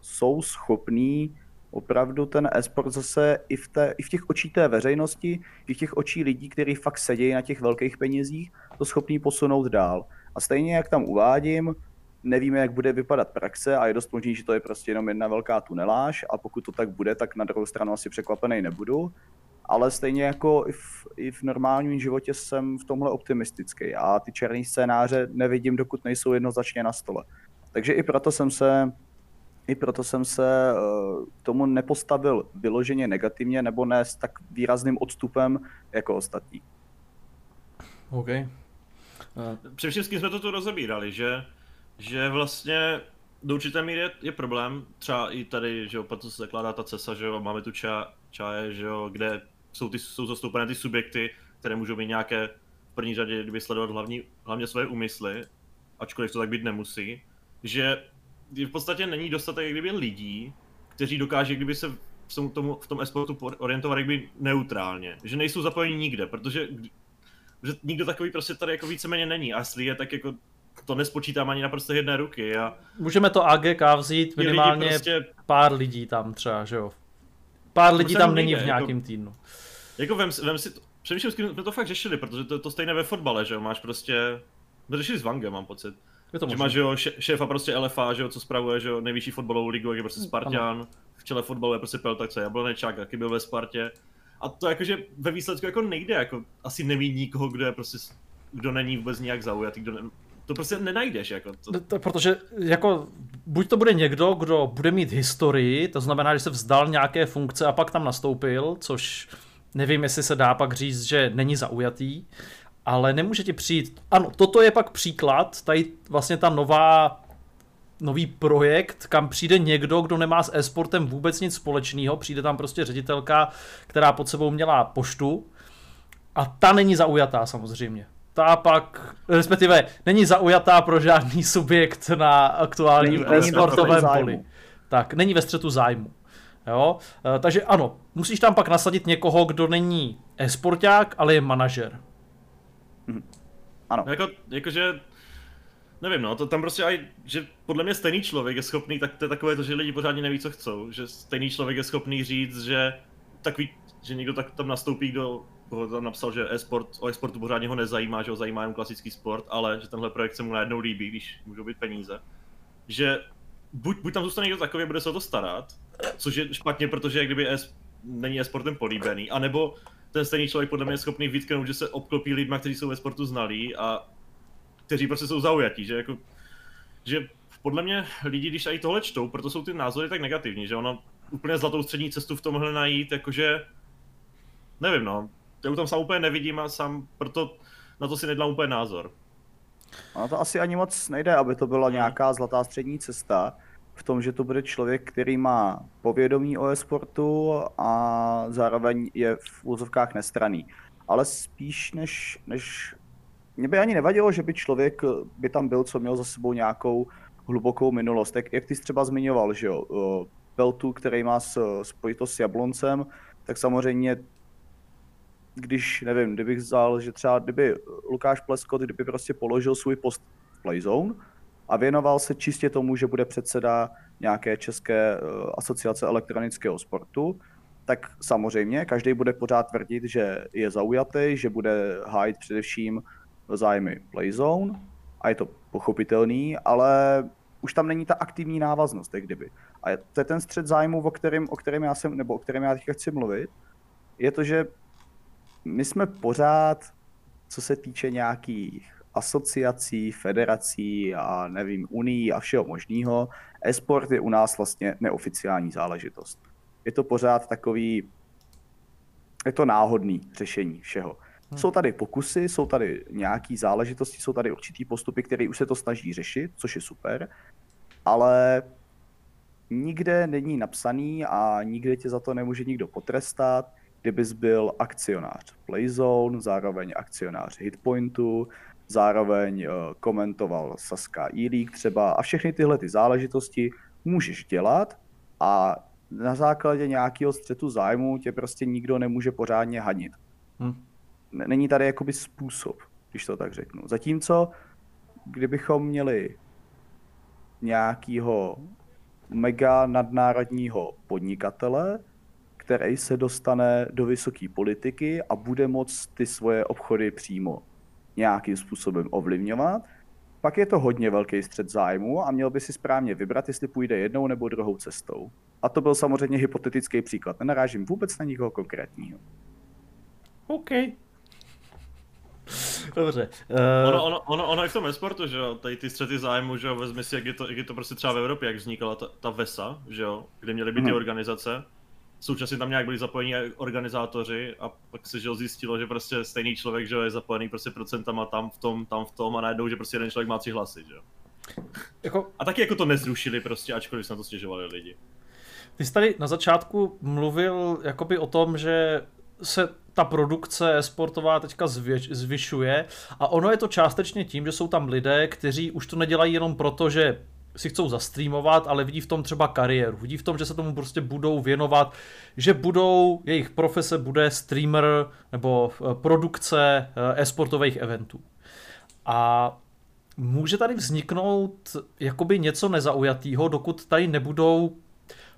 jsou schopní opravdu ten e-sport zase i v, té, i v těch očí té veřejnosti, i v těch očí lidí, kteří fakt sedějí na těch velkých penězích, to schopný posunout dál. A stejně jak tam uvádím, nevíme, jak bude vypadat praxe a je dost možný, že to je prostě jenom jedna velká tuneláž a pokud to tak bude, tak na druhou stranu asi překvapený nebudu. Ale stejně jako i v, i v normálním životě jsem v tomhle optimistický a ty černé scénáře nevidím, dokud nejsou jednoznačně na stole. Takže i proto jsem se i proto jsem se eh, tomu nepostavil vyloženě negativně nebo ne s tak výrazným odstupem jako ostatní. OK. Uh... Především jsme to tu rozebírali, že, že vlastně do určité míry je, je problém, třeba i tady, že proto se zakládá ta CESA, že jo, máme tu ča, čaje, že jo, kde jsou, ty, jsou zastoupené ty subjekty, které můžou mít nějaké v první řadě, kdyby sledovat hlavní, hlavně své úmysly, ačkoliv to tak být nemusí, že v podstatě není dostatek kdyby lidí, kteří dokáže kdyby se v tom, v tom esportu orientovat kdyby neutrálně. Že nejsou zapojeni nikde, protože že nikdo takový prostě tady jako víceméně není. A jestli je, tak jako to nespočítám ani na prostě jedné ruky. A Můžeme to AGK vzít minimálně prostě... pár lidí tam třeba, že jo? Pár lidí tam není v nějakém jako, týdnu. Jako vem, vem si to, přemýšlím, jsme to fakt řešili, protože to, to stejné ve fotbale, že jo? Máš prostě, řešili s Vangem, mám pocit je to že máš, že jo, šéfa prostě LFA, že jo, co spravuje, že jo, nejvyšší fotbalovou ligu, jak je prostě Spartan, v čele fotbalu je prostě je Jablonečák, jaký byl ve Spartě. A to jakože ve výsledku jako nejde, jako asi neví nikoho, kdo je prostě, kdo není vůbec nějak zaujatý, kdo ne, to prostě nenajdeš. Jako to... To, protože jako buď to bude někdo, kdo bude mít historii, to znamená, že se vzdal nějaké funkce a pak tam nastoupil, což nevím, jestli se dá pak říct, že není zaujatý, ale nemůže ti přijít, ano, toto je pak příklad, tady vlastně ta nová nový projekt, kam přijde někdo, kdo nemá s e-sportem vůbec nic společného, přijde tam prostě ředitelka, která pod sebou měla poštu a ta není zaujatá samozřejmě. Ta pak, respektive není zaujatá pro žádný subjekt na aktuálním e-sportovém poli. Tak, není ve střetu zájmu. Jo? E, takže ano, musíš tam pak nasadit někoho, kdo není e-sporták, ale je manažer. Mhm. Ano. Jako, jakože, nevím no, to tam prostě aj, že podle mě stejný člověk je schopný, tak to je takové to, že lidi pořádně neví, co chcou, že stejný člověk je schopný říct, že takový, že někdo tak tam nastoupí, kdo koho tam napsal, že e-sport, o e-sportu pořádně ho nezajímá, že ho zajímá jen klasický sport, ale že tenhle projekt se mu najednou líbí, když můžou být peníze. Že buď, buď tam zůstane někdo takový, bude se o to starat, což je špatně, protože kdyby es, není e-sportem políbený, anebo ten stejný člověk podle mě je schopný vytknout, že se obklopí lidma, kteří jsou ve sportu znalí a kteří prostě jsou zaujatí, že jako, že podle mě lidi, když i tohle čtou, proto jsou ty názory tak negativní, že ono úplně zlatou střední cestu v tomhle najít, jakože, nevím no, já tam sám úplně nevidím a sám proto na to si nedám úplně názor. Ono to asi ani moc nejde, aby to byla nějaká zlatá střední cesta, v tom, že to bude člověk, který má povědomí o e-sportu a zároveň je v úzovkách nestraný. Ale spíš než, než... Mě by ani nevadilo, že by člověk by tam byl, co měl za sebou nějakou hlubokou minulost. Jak, jak ty jsi třeba zmiňoval, že jo, Peltu, který má spojitost s Jabloncem, tak samozřejmě když, nevím, kdybych vzal, že třeba kdyby Lukáš Pleskot, kdyby prostě položil svůj post v Playzone a věnoval se čistě tomu, že bude předseda nějaké české eh, asociace elektronického sportu, tak samozřejmě každý bude pořád tvrdit, že je zaujatý, že bude hájit především zájmy Playzone a je to pochopitelný, ale už tam není ta aktivní návaznost, jak kdyby. A to je ten střed zájmu, o kterém, o kterém já jsem, nebo o kterém já teďka chci mluvit, je to, že my jsme pořád, co se týče nějakých asociací, federací a nevím, unii a všeho možného, e-sport je u nás vlastně neoficiální záležitost. Je to pořád takový, je to náhodný řešení všeho. Hmm. Jsou tady pokusy, jsou tady nějaké záležitosti, jsou tady určitý postupy, které už se to snaží řešit, což je super, ale nikde není napsaný a nikde tě za to nemůže nikdo potrestat, kdybys byl akcionář Playzone, zároveň akcionář Hitpointu, zároveň uh, komentoval Saska e-League třeba a všechny tyhle ty záležitosti můžeš dělat a na základě nějakého střetu zájmu tě prostě nikdo nemůže pořádně hanit. Hmm. Není tady jakoby způsob, když to tak řeknu. Zatímco, kdybychom měli nějakého mega nadnárodního podnikatele, který se dostane do vysoké politiky a bude moct ty svoje obchody přímo nějakým způsobem ovlivňovat, pak je to hodně velký střed zájmu a měl by si správně vybrat, jestli půjde jednou nebo druhou cestou. A to byl samozřejmě hypotetický příklad. Nenarážím vůbec na nikoho konkrétního. OK. Dobře. Uh... Ono, ono, ono, ono, i v tom esportu, že jo, tady ty střety zájmu, že jo, vezmi si, jak je to, jak je to prostě třeba v Evropě, jak vznikala ta, ta VESA, že jo, kde měly být hmm. ty mhm. organizace, současně tam nějak byli zapojení organizátoři a pak se že zjistilo, že prostě stejný člověk že je zapojený prostě procentama tam v tom, tam v tom a najednou, že prostě jeden člověk má tři hlasy, že jako... A taky jako to nezrušili prostě, ačkoliv se na to stěžovali lidi. Ty jsi tady na začátku mluvil jakoby o tom, že se ta produkce sportová teďka zvěč, zvyšuje a ono je to částečně tím, že jsou tam lidé, kteří už to nedělají jenom proto, že si chcou zastreamovat, ale vidí v tom třeba kariéru. Vidí v tom, že se tomu prostě budou věnovat, že budou, jejich profese bude streamer nebo eh, produkce eh, e-sportových eventů. A může tady vzniknout jakoby něco nezaujatého, dokud tady nebudou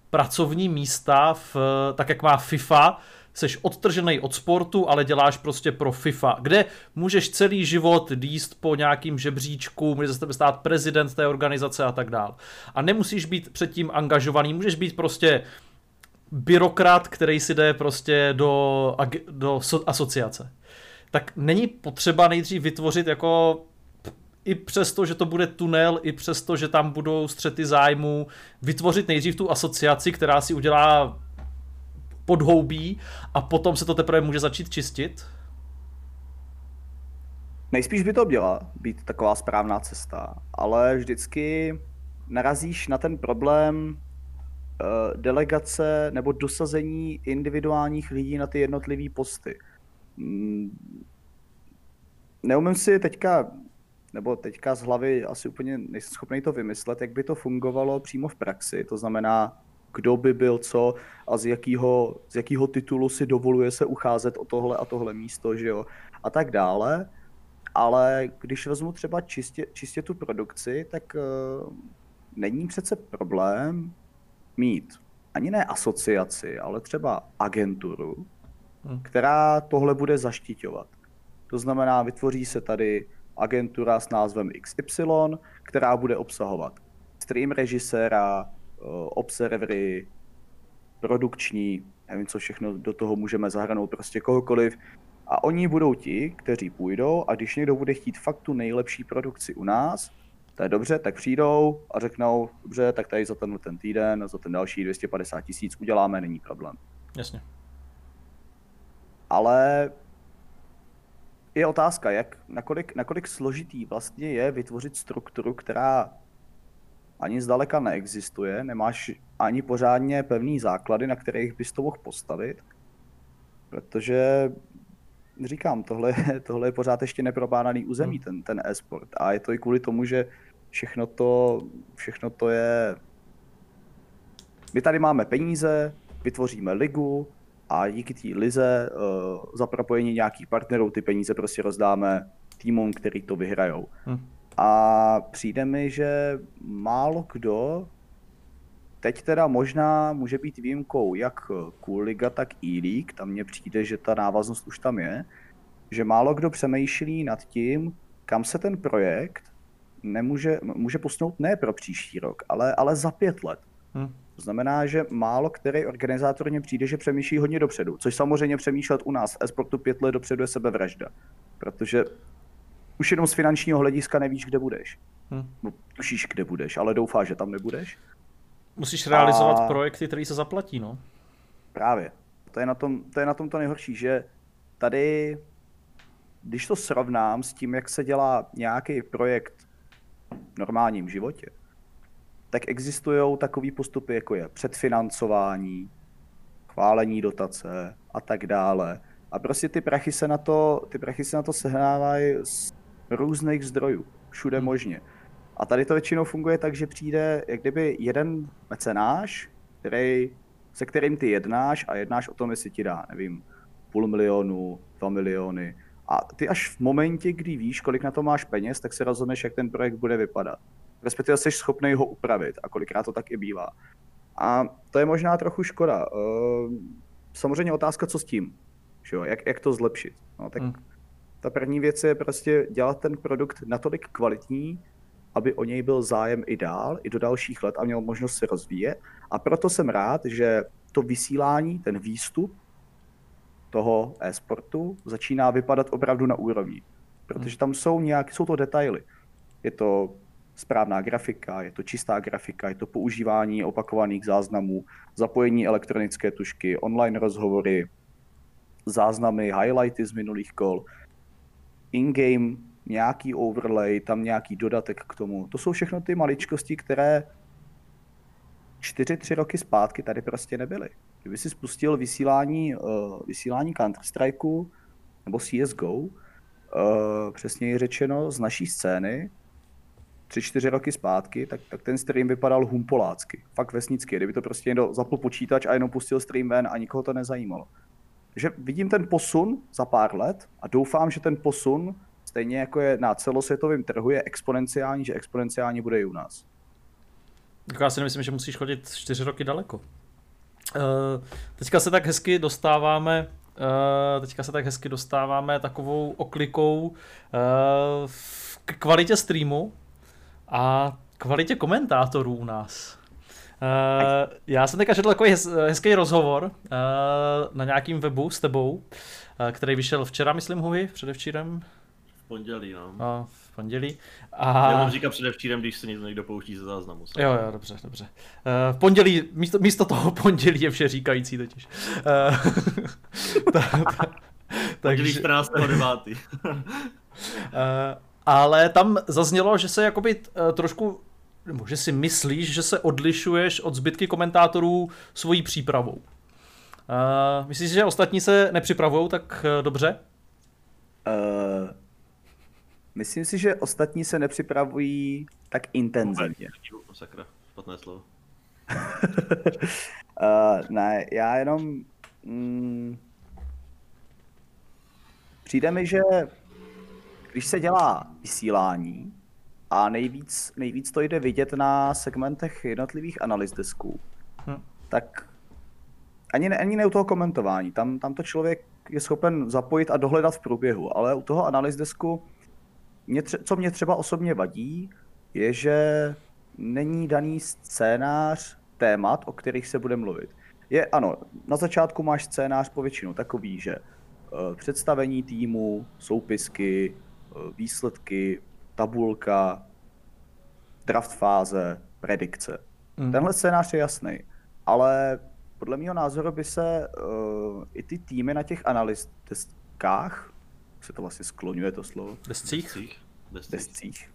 pracovní místa, v, tak jak má FIFA, seš odtržený od sportu, ale děláš prostě pro FIFA, kde můžeš celý život díst po nějakým žebříčku, může se tebe stát prezident té organizace a tak dál. A nemusíš být předtím angažovaný, můžeš být prostě byrokrat, který si jde prostě do, do asociace. Tak není potřeba nejdřív vytvořit jako i přesto, že to bude tunel, i přesto, že tam budou střety zájmu, vytvořit nejdřív tu asociaci, která si udělá podhoubí a potom se to teprve může začít čistit? Nejspíš by to měla být taková správná cesta, ale vždycky narazíš na ten problém uh, delegace nebo dosazení individuálních lidí na ty jednotlivé posty. Mm, neumím si teďka, nebo teďka z hlavy asi úplně nejsem schopný to vymyslet, jak by to fungovalo přímo v praxi. To znamená, kdo by byl co a z jakého, z jakého titulu si dovoluje se ucházet o tohle a tohle místo, že jo, a tak dále. Ale když vezmu třeba čistě, čistě tu produkci, tak uh, není přece problém mít ani ne asociaci, ale třeba agenturu, hmm. která tohle bude zaštiťovat. To znamená, vytvoří se tady agentura s názvem XY, která bude obsahovat stream režiséra, observery, produkční, nevím, co všechno do toho můžeme zahrnout, prostě kohokoliv. A oni budou ti, kteří půjdou a když někdo bude chtít fakt tu nejlepší produkci u nás, to je dobře, tak přijdou a řeknou, dobře, tak tady za ten, ten týden, za ten další 250 tisíc uděláme, není problém. Jasně. Ale je otázka, jak, nakolik, nakolik složitý vlastně je vytvořit strukturu, která ani zdaleka neexistuje, nemáš ani pořádně pevný základy, na kterých bys to mohl postavit, protože říkám, tohle, tohle je pořád ještě neprobádaný území, hmm. ten, ten e-sport. A je to i kvůli tomu, že všechno to, všechno to je... My tady máme peníze, vytvoříme ligu a díky té lize uh, za propojení nějakých partnerů ty peníze prostě rozdáme týmům, který to vyhrajou. Hmm. A přijde mi, že málo kdo teď teda možná může být výjimkou jak Cool Liga, tak E-League, tam mně přijde, že ta návaznost už tam je, že málo kdo přemýšlí nad tím, kam se ten projekt nemůže, může posunout ne pro příští rok, ale, ale za pět let. Hmm. To znamená, že málo který organizátor mně přijde, že přemýšlí hodně dopředu, což samozřejmě přemýšlet u nás e-sportu pět let dopředu je sebevražda, protože už jenom z finančního hlediska nevíš, kde budeš. Hmm. No, tušíš, kde budeš, ale doufáš, že tam nebudeš. Musíš realizovat a... projekty, které se zaplatí, no. Právě. To je, na tom, to je na tom to nejhorší, že tady, když to srovnám s tím, jak se dělá nějaký projekt v normálním životě, tak existují takové postupy, jako je předfinancování, chválení dotace a tak dále. A prostě ty prachy se na to, ty prachy se na to sehnávají z různých zdrojů, všude hmm. možně. A tady to většinou funguje tak, že přijde jak kdyby jeden mecenáš, který, se kterým ty jednáš a jednáš o tom, jestli ti dá, nevím, půl milionu, dva miliony. A ty až v momentě, kdy víš, kolik na to máš peněz, tak se rozhodneš, jak ten projekt bude vypadat. Respektive jsi schopný ho upravit a kolikrát to tak i bývá. A to je možná trochu škoda. Ehm, samozřejmě otázka, co s tím. Jak, jak to zlepšit. No, tak hmm. Ta první věc je prostě dělat ten produkt natolik kvalitní, aby o něj byl zájem i dál, i do dalších let a měl možnost se rozvíjet. A proto jsem rád, že to vysílání, ten výstup toho e-sportu začíná vypadat opravdu na úrovni. Protože tam jsou nějak, jsou to detaily. Je to správná grafika, je to čistá grafika, je to používání opakovaných záznamů, zapojení elektronické tušky, online rozhovory, záznamy, highlighty z minulých kol, in-game nějaký overlay, tam nějaký dodatek k tomu. To jsou všechno ty maličkosti, které čtyři, tři roky zpátky tady prostě nebyly. Kdyby si spustil vysílání, uh, vysílání Counter-Strikeu nebo CSGO, uh, eh, přesněji řečeno, z naší scény, tři, čtyři roky zpátky, tak, tak ten stream vypadal humpolácky. Fakt vesnicky. Kdyby to prostě někdo zapl počítač a jenom pustil stream ven a nikoho to nezajímalo. Takže vidím ten posun za pár let a doufám, že ten posun stejně jako je na celosvětovém trhu, je exponenciální, že exponenciální bude i u nás. Tak já si nemyslím, že musíš chodit čtyři roky daleko. Uh, teďka se tak hezky dostáváme Uh, teďka se tak hezky dostáváme takovou oklikou uh, k kvalitě streamu a kvalitě komentátorů u nás. Uh, já jsem teďka četl takový hez, hezký rozhovor uh, na nějakým webu s tebou, uh, který vyšel včera, myslím, Huhy, předevčírem. V pondělí, no. Uh, v pondělí. A... Já mám říkat předevčírem, když se někdo pouští ze záznamu. Jo, jo, dobře, dobře. Uh, v pondělí, místo, místo toho pondělí je vše říkající totiž. Uh, ta, ta, takže... 14. 9. uh, ale tam zaznělo, že se jakoby uh, trošku nebo že si myslíš, že se odlišuješ od zbytky komentátorů svojí přípravou. Uh, myslíš, že ostatní se nepřipravují tak uh, dobře? Uh, myslím si, že ostatní se nepřipravují tak intenzivně. Sakra, špatné slovo. uh, ne, já jenom... Mm, přijde mi, že když se dělá vysílání, a nejvíc, nejvíc to jde vidět na segmentech jednotlivých analyz desků. Hm. Tak ani ne, ani ne u toho komentování, tam, tam to člověk je schopen zapojit a dohledat v průběhu, ale u toho analyz desku, mě tře- co mě třeba osobně vadí, je, že není daný scénář témat, o kterých se bude mluvit. Je, ano, na začátku máš scénář povětšinou takový, že uh, představení týmu, soupisky, uh, výsledky, tabulka, draft fáze, predikce. Mm. Tenhle scénář je jasný, ale podle mého názoru by se uh, i ty týmy na těch analystkách se to vlastně skloňuje to slovo. Descích? Descích.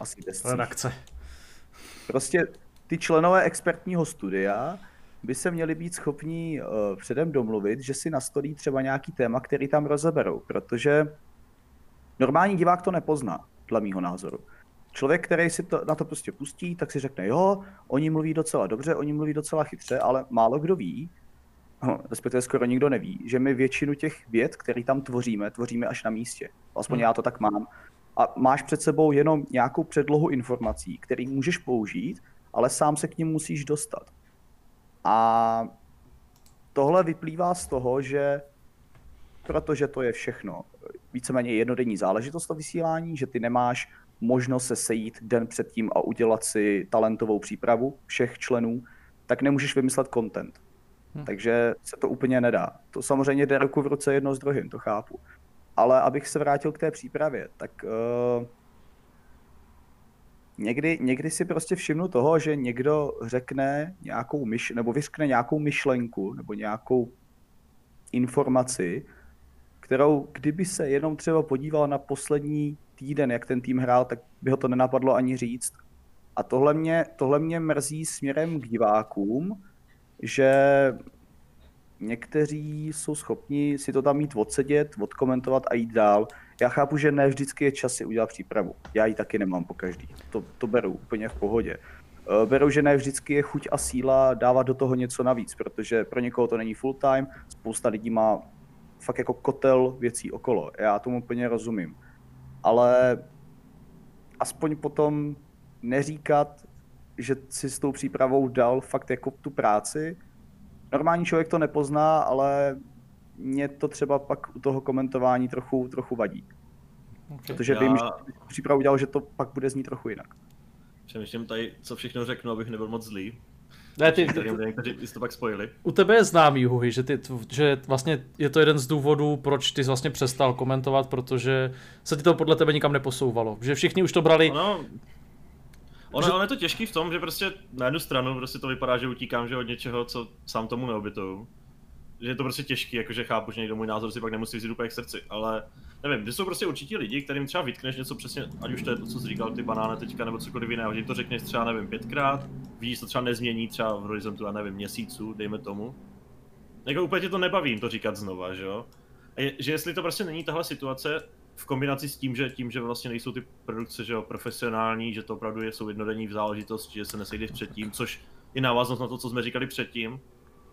Asi descích. Redakce. Prostě ty členové expertního studia by se měli být schopní uh, předem domluvit, že si nastolí třeba nějaký téma, který tam rozeberou, protože normální divák to nepozná, dle mýho názoru. Člověk, který si to, na to prostě pustí, tak si řekne, jo, oni mluví docela dobře, oni mluví docela chytře, ale málo kdo ví, no, respektive skoro nikdo neví, že my většinu těch věd, které tam tvoříme, tvoříme až na místě. Aspoň hmm. já to tak mám. A máš před sebou jenom nějakou předlohu informací, který můžeš použít, ale sám se k ním musíš dostat. A tohle vyplývá z toho, že protože to je všechno víceméně jednodenní záležitost to vysílání, že ty nemáš možnost se sejít den předtím a udělat si talentovou přípravu všech členů, tak nemůžeš vymyslet content. Hmm. Takže se to úplně nedá. To samozřejmě jde ruku v ruce jedno s druhým, to chápu. Ale abych se vrátil k té přípravě, tak uh, někdy, někdy si prostě všimnu toho, že někdo řekne nějakou myš, nebo vyřkne nějakou myšlenku, nebo nějakou informaci, kterou kdyby se jenom třeba podíval na poslední týden, jak ten tým hrál, tak by ho to nenapadlo ani říct. A tohle mě, tohle mě mrzí směrem k divákům, že někteří jsou schopni si to tam mít odsedět, odkomentovat a jít dál. Já chápu, že ne vždycky je čas si udělat přípravu. Já ji taky nemám po každý. To, to beru úplně v pohodě. Eh, beru, že ne vždycky je chuť a síla dávat do toho něco navíc, protože pro někoho to není full time, spousta lidí má fakt jako kotel věcí okolo. Já tomu úplně rozumím. Ale aspoň potom neříkat, že si s tou přípravou dal fakt jako tu práci. Normální člověk to nepozná, ale mě to třeba pak u toho komentování trochu, trochu vadí. Okay. Protože Já... vím, že přípravu udělal, že to pak bude znít trochu jinak. Přemýšlím tady, co všechno řeknu, abych nebyl moc zlý. Ne, ty, ty, ty, pak spojili. U tebe je známý, Huhy, že, ty, že vlastně je to jeden z důvodů, proč ty jsi vlastně přestal komentovat, protože se ti to podle tebe nikam neposouvalo. Že všichni už to brali... Ono, ono, že... ono je to těžký v tom, že prostě na jednu stranu prostě to vypadá, že utíkám že od něčeho, co sám tomu neobituju. Že je to prostě těžký, jakože chápu, že někdo můj názor si pak nemusí vzít úplně k srdci, ale nevím, že jsou prostě určitě lidi, kterým třeba vytkneš něco přesně, ať už to je to, co jsi říkal ty banány teďka, nebo cokoliv jiného, že to řekneš třeba, nevím, pětkrát, vidíš, to třeba nezmění třeba v horizontu, já nevím, měsíců, dejme tomu. Jako úplně tě to nebavím to říkat znova, že jo? Je, že jestli to prostě není tahle situace v kombinaci s tím, že tím, že vlastně nejsou ty produkce, že jo, profesionální, že to opravdu je, jsou jednodenní v záležitosti, že se nesejdeš předtím, což je návaznost na to, co jsme říkali předtím.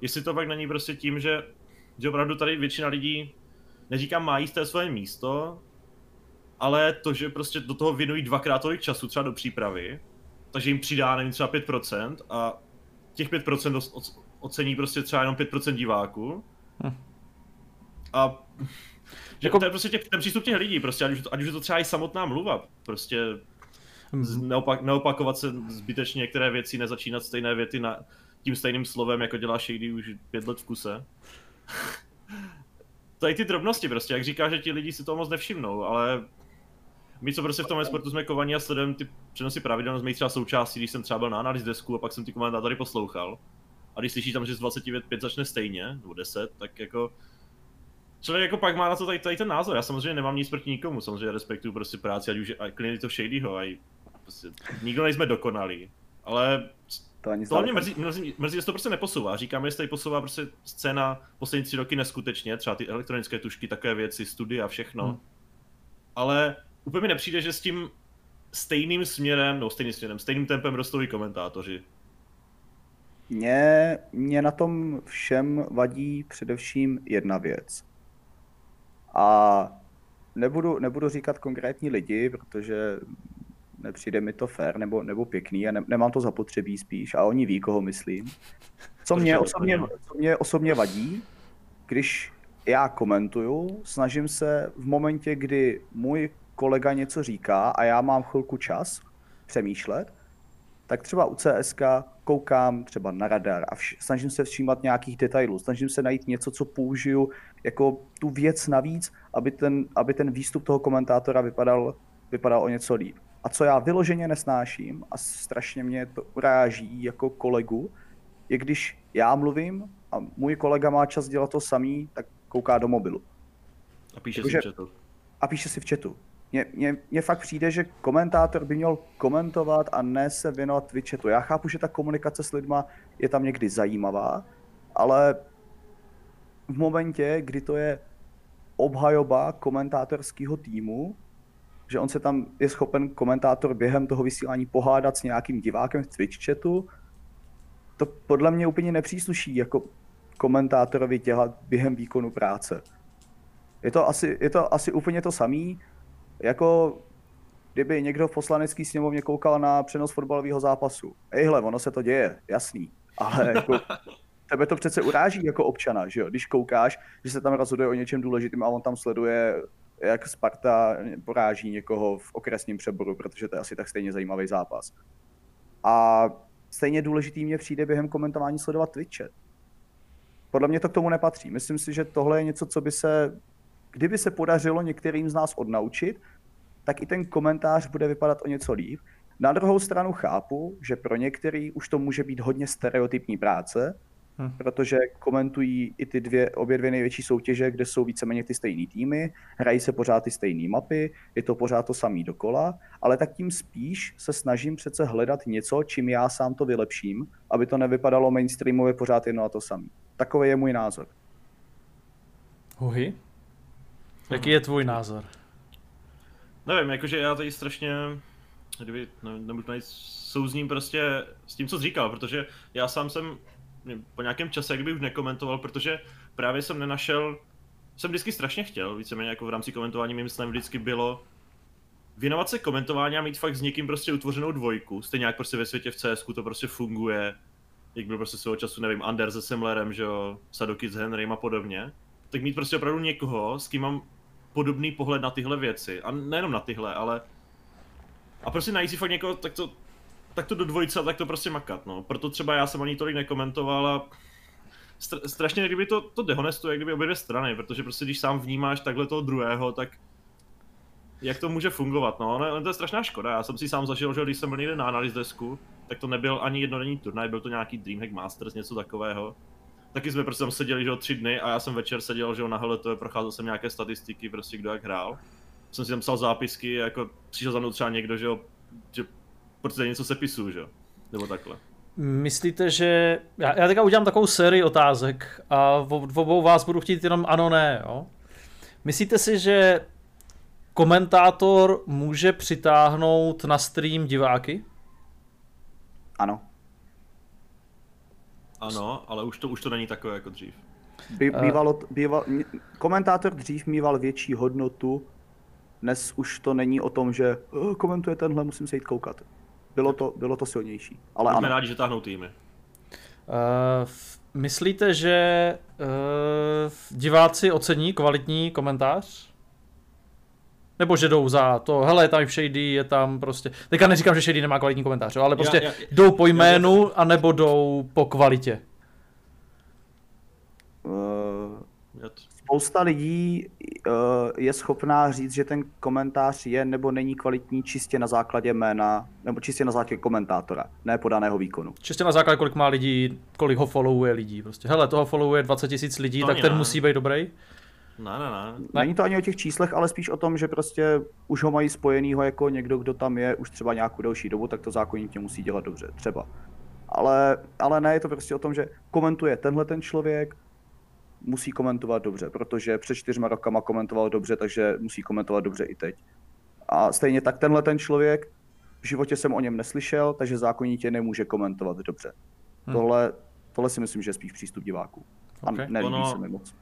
Jestli to pak není prostě tím, že, že opravdu tady většina lidí neříkám má jíst své místo, ale to, že prostě do toho věnují dvakrát tolik času třeba do přípravy, takže jim přidá, nevím, třeba 5% a těch 5% ocení prostě třeba jenom 5% diváků. Hm. A že jako... to je prostě těch, ten přístup těch lidí, prostě, ať už, to, ať už je to třeba i samotná mluva, prostě hm. neopak, neopakovat se zbytečně některé věci, nezačínat stejné věty na, tím stejným slovem, jako dělá Shady už pět let v kuse tady ty drobnosti prostě, jak říká, že ti lidi si to moc nevšimnou, ale my, co prostě v tom sportu jsme kovaní a sledujeme ty přenosy pravidelně, jsme třeba součástí, když jsem třeba byl na analýz desku a pak jsem ty komentátory poslouchal. A když slyší tam, že z 25 začne stejně, nebo 10, tak jako Člověk jako pak má na to tady, tady ten názor. Já samozřejmě nemám nic proti nikomu, samozřejmě respektuju prostě práci, ať už je to Shadyho, a prostě nikdo nejsme dokonalí. Ale to ani to mě mrzí, mrzí, mrzí, že to prostě neposouvá. Říkáme, že se tady posouvá prostě scéna poslední tři roky neskutečně, třeba ty elektronické tušky, takové věci, studia, všechno. Hmm. Ale úplně mi nepřijde, že s tím stejným směrem, no stejným směrem, stejným tempem rostou i komentátoři. Mě, mě na tom všem vadí především jedna věc. A nebudu, nebudu říkat konkrétní lidi, protože nepřijde mi to fair nebo, nebo pěkný a ne, nemám to zapotřebí spíš a oni ví, koho myslím. Co mě, osobně, co mě osobně vadí, když já komentuju, snažím se v momentě, kdy můj kolega něco říká a já mám chvilku čas přemýšlet, tak třeba u CSK koukám třeba na radar a vš- snažím se všímat nějakých detailů, snažím se najít něco, co použiju jako tu věc navíc, aby ten, aby ten výstup toho komentátora vypadal, vypadal o něco líp. A co já vyloženě nesnáším a strašně mě to uráží jako kolegu, je když já mluvím a můj kolega má čas dělat to samý, tak kouká do mobilu. A píše jako, si v chatu. A píše si v chatu. Mně fakt přijde, že komentátor by měl komentovat a ne se věnovat Twitchetu. Já chápu, že ta komunikace s lidma je tam někdy zajímavá, ale v momentě, kdy to je obhajoba komentátorského týmu, že on se tam je schopen komentátor během toho vysílání pohádat s nějakým divákem v Twitch chatu, to podle mě úplně nepřísluší jako komentátorovi dělat během výkonu práce. Je to asi, je to asi úplně to samý, jako kdyby někdo v poslanecký sněmovně koukal na přenos fotbalového zápasu. Ejhle, ono se to děje, jasný. Ale jako, tebe to přece uráží jako občana, že jo? Když koukáš, že se tam rozhoduje o něčem důležitým a on tam sleduje, jak Sparta poráží někoho v okresním přeboru, protože to je asi tak stejně zajímavý zápas. A stejně důležitý mě přijde během komentování sledovat Twitche. Podle mě to k tomu nepatří. Myslím si, že tohle je něco, co by se, kdyby se podařilo některým z nás odnaučit, tak i ten komentář bude vypadat o něco líp. Na druhou stranu chápu, že pro některý už to může být hodně stereotypní práce, Hmm. Protože komentují i ty dvě, obě dvě největší soutěže, kde jsou víceméně ty stejné týmy, hrají se pořád ty stejné mapy, je to pořád to samý dokola, ale tak tím spíš se snažím přece hledat něco, čím já sám to vylepším, aby to nevypadalo mainstreamově pořád jedno a to samý. Takový je můj názor. Huhy? Jaký je tvůj názor? Nevím, jakože já tady strašně, kdyby, ne, nebudu souzním prostě s tím, co jsi říkal, protože já sám jsem po nějakém čase, kdyby už nekomentoval, protože právě jsem nenašel, jsem vždycky strašně chtěl, víceméně jako v rámci komentování mým snem vždycky bylo věnovat se komentování a mít fakt s někým prostě utvořenou dvojku, stejně jak prostě ve světě v CS to prostě funguje, jak byl prostě svého času, nevím, Anders se Semlerem, že jo, Sadoky s Henrym a podobně, tak mít prostě opravdu někoho, s kým mám podobný pohled na tyhle věci. A nejenom na tyhle, ale... A prostě najít si fakt někoho, tak to tak to do dvojice a tak to prostě makat, no. Proto třeba já jsem ani tolik nekomentoval a str- strašně kdyby to, to dehonestuje, kdyby obě dvě strany, protože prostě když sám vnímáš takhle toho druhého, tak jak to může fungovat, no, no, to je strašná škoda, já jsem si sám zažil, že když jsem byl někde na analýz desku, tak to nebyl ani jednodenní turnaj, byl to nějaký Dreamhack Masters, něco takového. Taky jsme prostě tam seděli, že tři dny a já jsem večer seděl, že na to procházel jsem nějaké statistiky, prostě kdo jak hrál. Jsem si tam psal zápisky, jako přišel za mnou třeba někdo, že jo, že protože něco sepisu, že Nebo takhle. Myslíte, že... Já, já teďka udělám takovou sérii otázek a v, v obou vás budu chtít jenom ano, ne, jo? Myslíte si, že komentátor může přitáhnout na stream diváky? Ano. Ano, ale už to, už to není takové jako dřív. By, bývalo, býval, komentátor dřív mýval větší hodnotu, dnes už to není o tom, že oh, komentuje tenhle, musím se jít koukat bylo to, bylo to silnější. Ale Jsme ano. rádi, že táhnou týmy. Uh, myslíte, že uh, diváci ocení kvalitní komentář? Nebo že jdou za to, hele, je tam Shady, je tam prostě, teďka neříkám, že Shady nemá kvalitní komentář, ale prostě já, já, jdou po jménu, já, anebo jdou po kvalitě. Uh, spousta lidí uh, je schopná říct, že ten komentář je nebo není kvalitní čistě na základě jména, nebo čistě na základě komentátora, ne podaného výkonu. Čistě na základě, kolik má lidí, kolik ho followuje lidí. Prostě. Hele, toho followuje 20 tisíc lidí, to tak ten musí být dobrý. Ne, ne, ne. Není to ani o těch číslech, ale spíš o tom, že prostě už ho mají spojenýho jako někdo, kdo tam je už třeba nějakou delší dobu, tak to zákonitě musí dělat dobře, třeba. Ale, ale ne, je to prostě o tom, že komentuje tenhle ten člověk, musí komentovat dobře, protože před čtyřma rokama komentoval dobře, takže musí komentovat dobře i teď. A stejně tak tenhle ten člověk, v životě jsem o něm neslyšel, takže zákonitě nemůže komentovat dobře. Hmm. Tohle, tohle si myslím, že je spíš přístup diváků. A okay. nelíbí ono, se mi moc.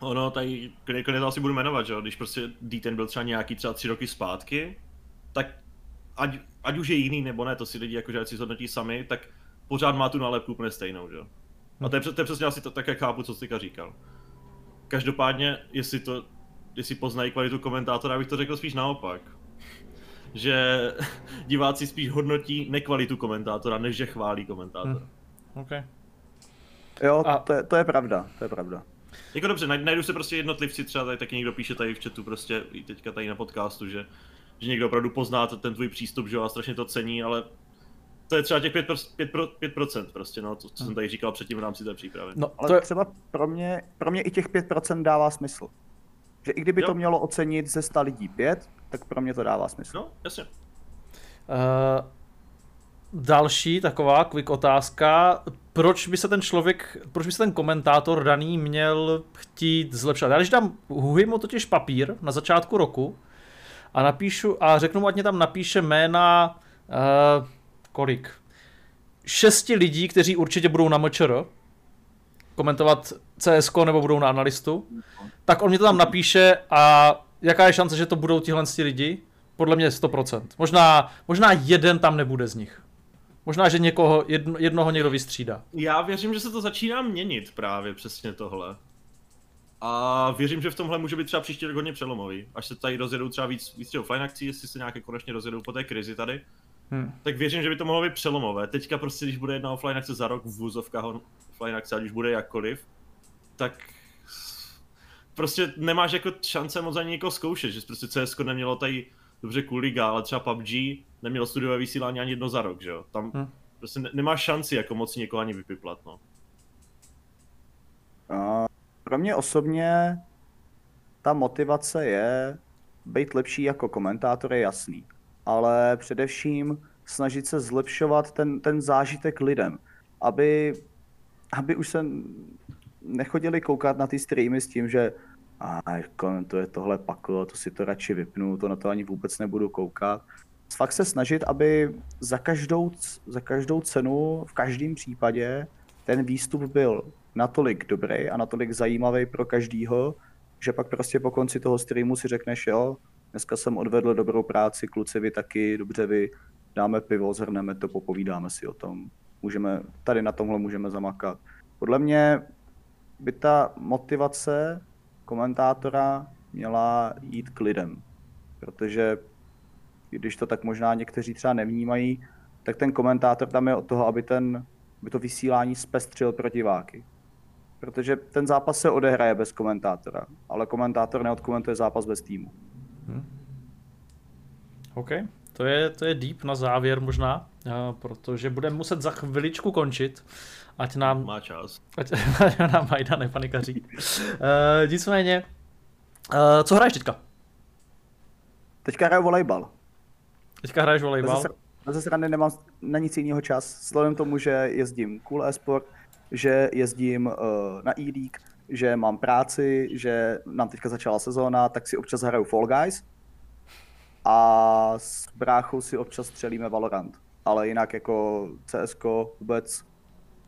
Ono, tady klidně to asi budu jmenovat, že když prostě D10 byl třeba nějaký třeba tři roky zpátky, tak ať, ať už je jiný nebo ne, to si lidi jakože si zhodnotí sami, tak pořád má tu nálepku úplně stejnou, že a to je, to je přesně asi to, tak, jak chápu, co jsi říkal. Každopádně, jestli to, jestli poznají kvalitu komentátora, bych to řekl spíš naopak. Že diváci spíš hodnotí nekvalitu komentátora, než že chválí komentátora. Hmm. Okay. Jo, a... to, je, to je pravda, to je pravda. Jako dobře, najdu se prostě jednotlivci, třeba tady taky někdo píše tady v chatu, prostě i teďka tady na podcastu, že, že někdo opravdu pozná ten tvůj přístup, že jo, a strašně to cení, ale to je třeba těch 5%, 5, 5% prostě, no, to, co jsem tady říkal předtím v rámci té přípravy. No, ale to je... třeba pro mě, pro mě i těch 5% dává smysl. Že i kdyby jo. to mělo ocenit ze 100 lidí 5, tak pro mě to dává smysl. No, jasně. Uh, další taková quick otázka. Proč by se ten člověk, proč by se ten komentátor daný měl chtít zlepšovat? Já když dám Huhimu totiž papír na začátku roku a napíšu a řeknu mu, ať mě tam napíše jména uh, kolik? Šesti lidí, kteří určitě budou na MČR, komentovat CS nebo budou na analistu, tak on mě to tam napíše a jaká je šance, že to budou tihle lidi? Podle mě 100%. Možná, možná jeden tam nebude z nich. Možná, že někoho, jedno, jednoho někdo vystřídá. Já věřím, že se to začíná měnit právě přesně tohle. A věřím, že v tomhle může být třeba příští rok hodně přelomový. Až se tady rozjedou třeba víc, víc těch offline akcí, jestli se nějaké konečně rozjedou po té krizi tady. Hmm. Tak věřím, že by to mohlo být přelomové. Teďka prostě, když bude jedna offline akce za rok v vůzovkách offline akce, ať už bude jakkoliv, tak prostě nemáš jako šance moc ani někoho zkoušet, že prostě CS nemělo tady dobře cool liga, ale třeba PUBG nemělo studiové vysílání ani jedno za rok, že jo. Tam hmm. prostě ne, nemáš šanci jako moc někoho ani vypiplat, no. A pro mě osobně ta motivace je být lepší jako komentátor je jasný, ale především snažit se zlepšovat ten, ten zážitek lidem, aby, aby už se nechodili koukat na ty streamy s tím, že a to je tohle paklo, to si to radši vypnu, to na to ani vůbec nebudu koukat. Fakt se snažit, aby za každou, za každou cenu, v každém případě, ten výstup byl natolik dobrý a natolik zajímavý pro každýho, že pak prostě po konci toho streamu si řekneš, jo, dneska jsem odvedl dobrou práci, kluci vy taky, dobře vy, dáme pivo, zhrneme to, popovídáme si o tom. Můžeme, tady na tomhle můžeme zamakat. Podle mě by ta motivace komentátora měla jít k lidem. Protože když to tak možná někteří třeba nevnímají, tak ten komentátor tam je od toho, aby, ten, aby to vysílání zpestřil pro diváky. Protože ten zápas se odehraje bez komentátora, ale komentátor neodkomentuje zápas bez týmu. Hmm. OK, to je, to je deep na závěr možná, protože budeme muset za chviličku končit. Ať nám... Má čas. Ať, ať nám Majda nepanikaří. uh, nicméně, uh, co hraješ teďka? Teďka hraju volejbal. Teďka hraješ volejbal? Na strany nemám na nic jiného čas. Vzhledem tomu, že jezdím Cool Esport, že jezdím uh, na e-league, že mám práci, že nám teďka začala sezóna, tak si občas hraju Fall Guys. A s bráchou si občas střelíme Valorant. Ale jinak jako CSK vůbec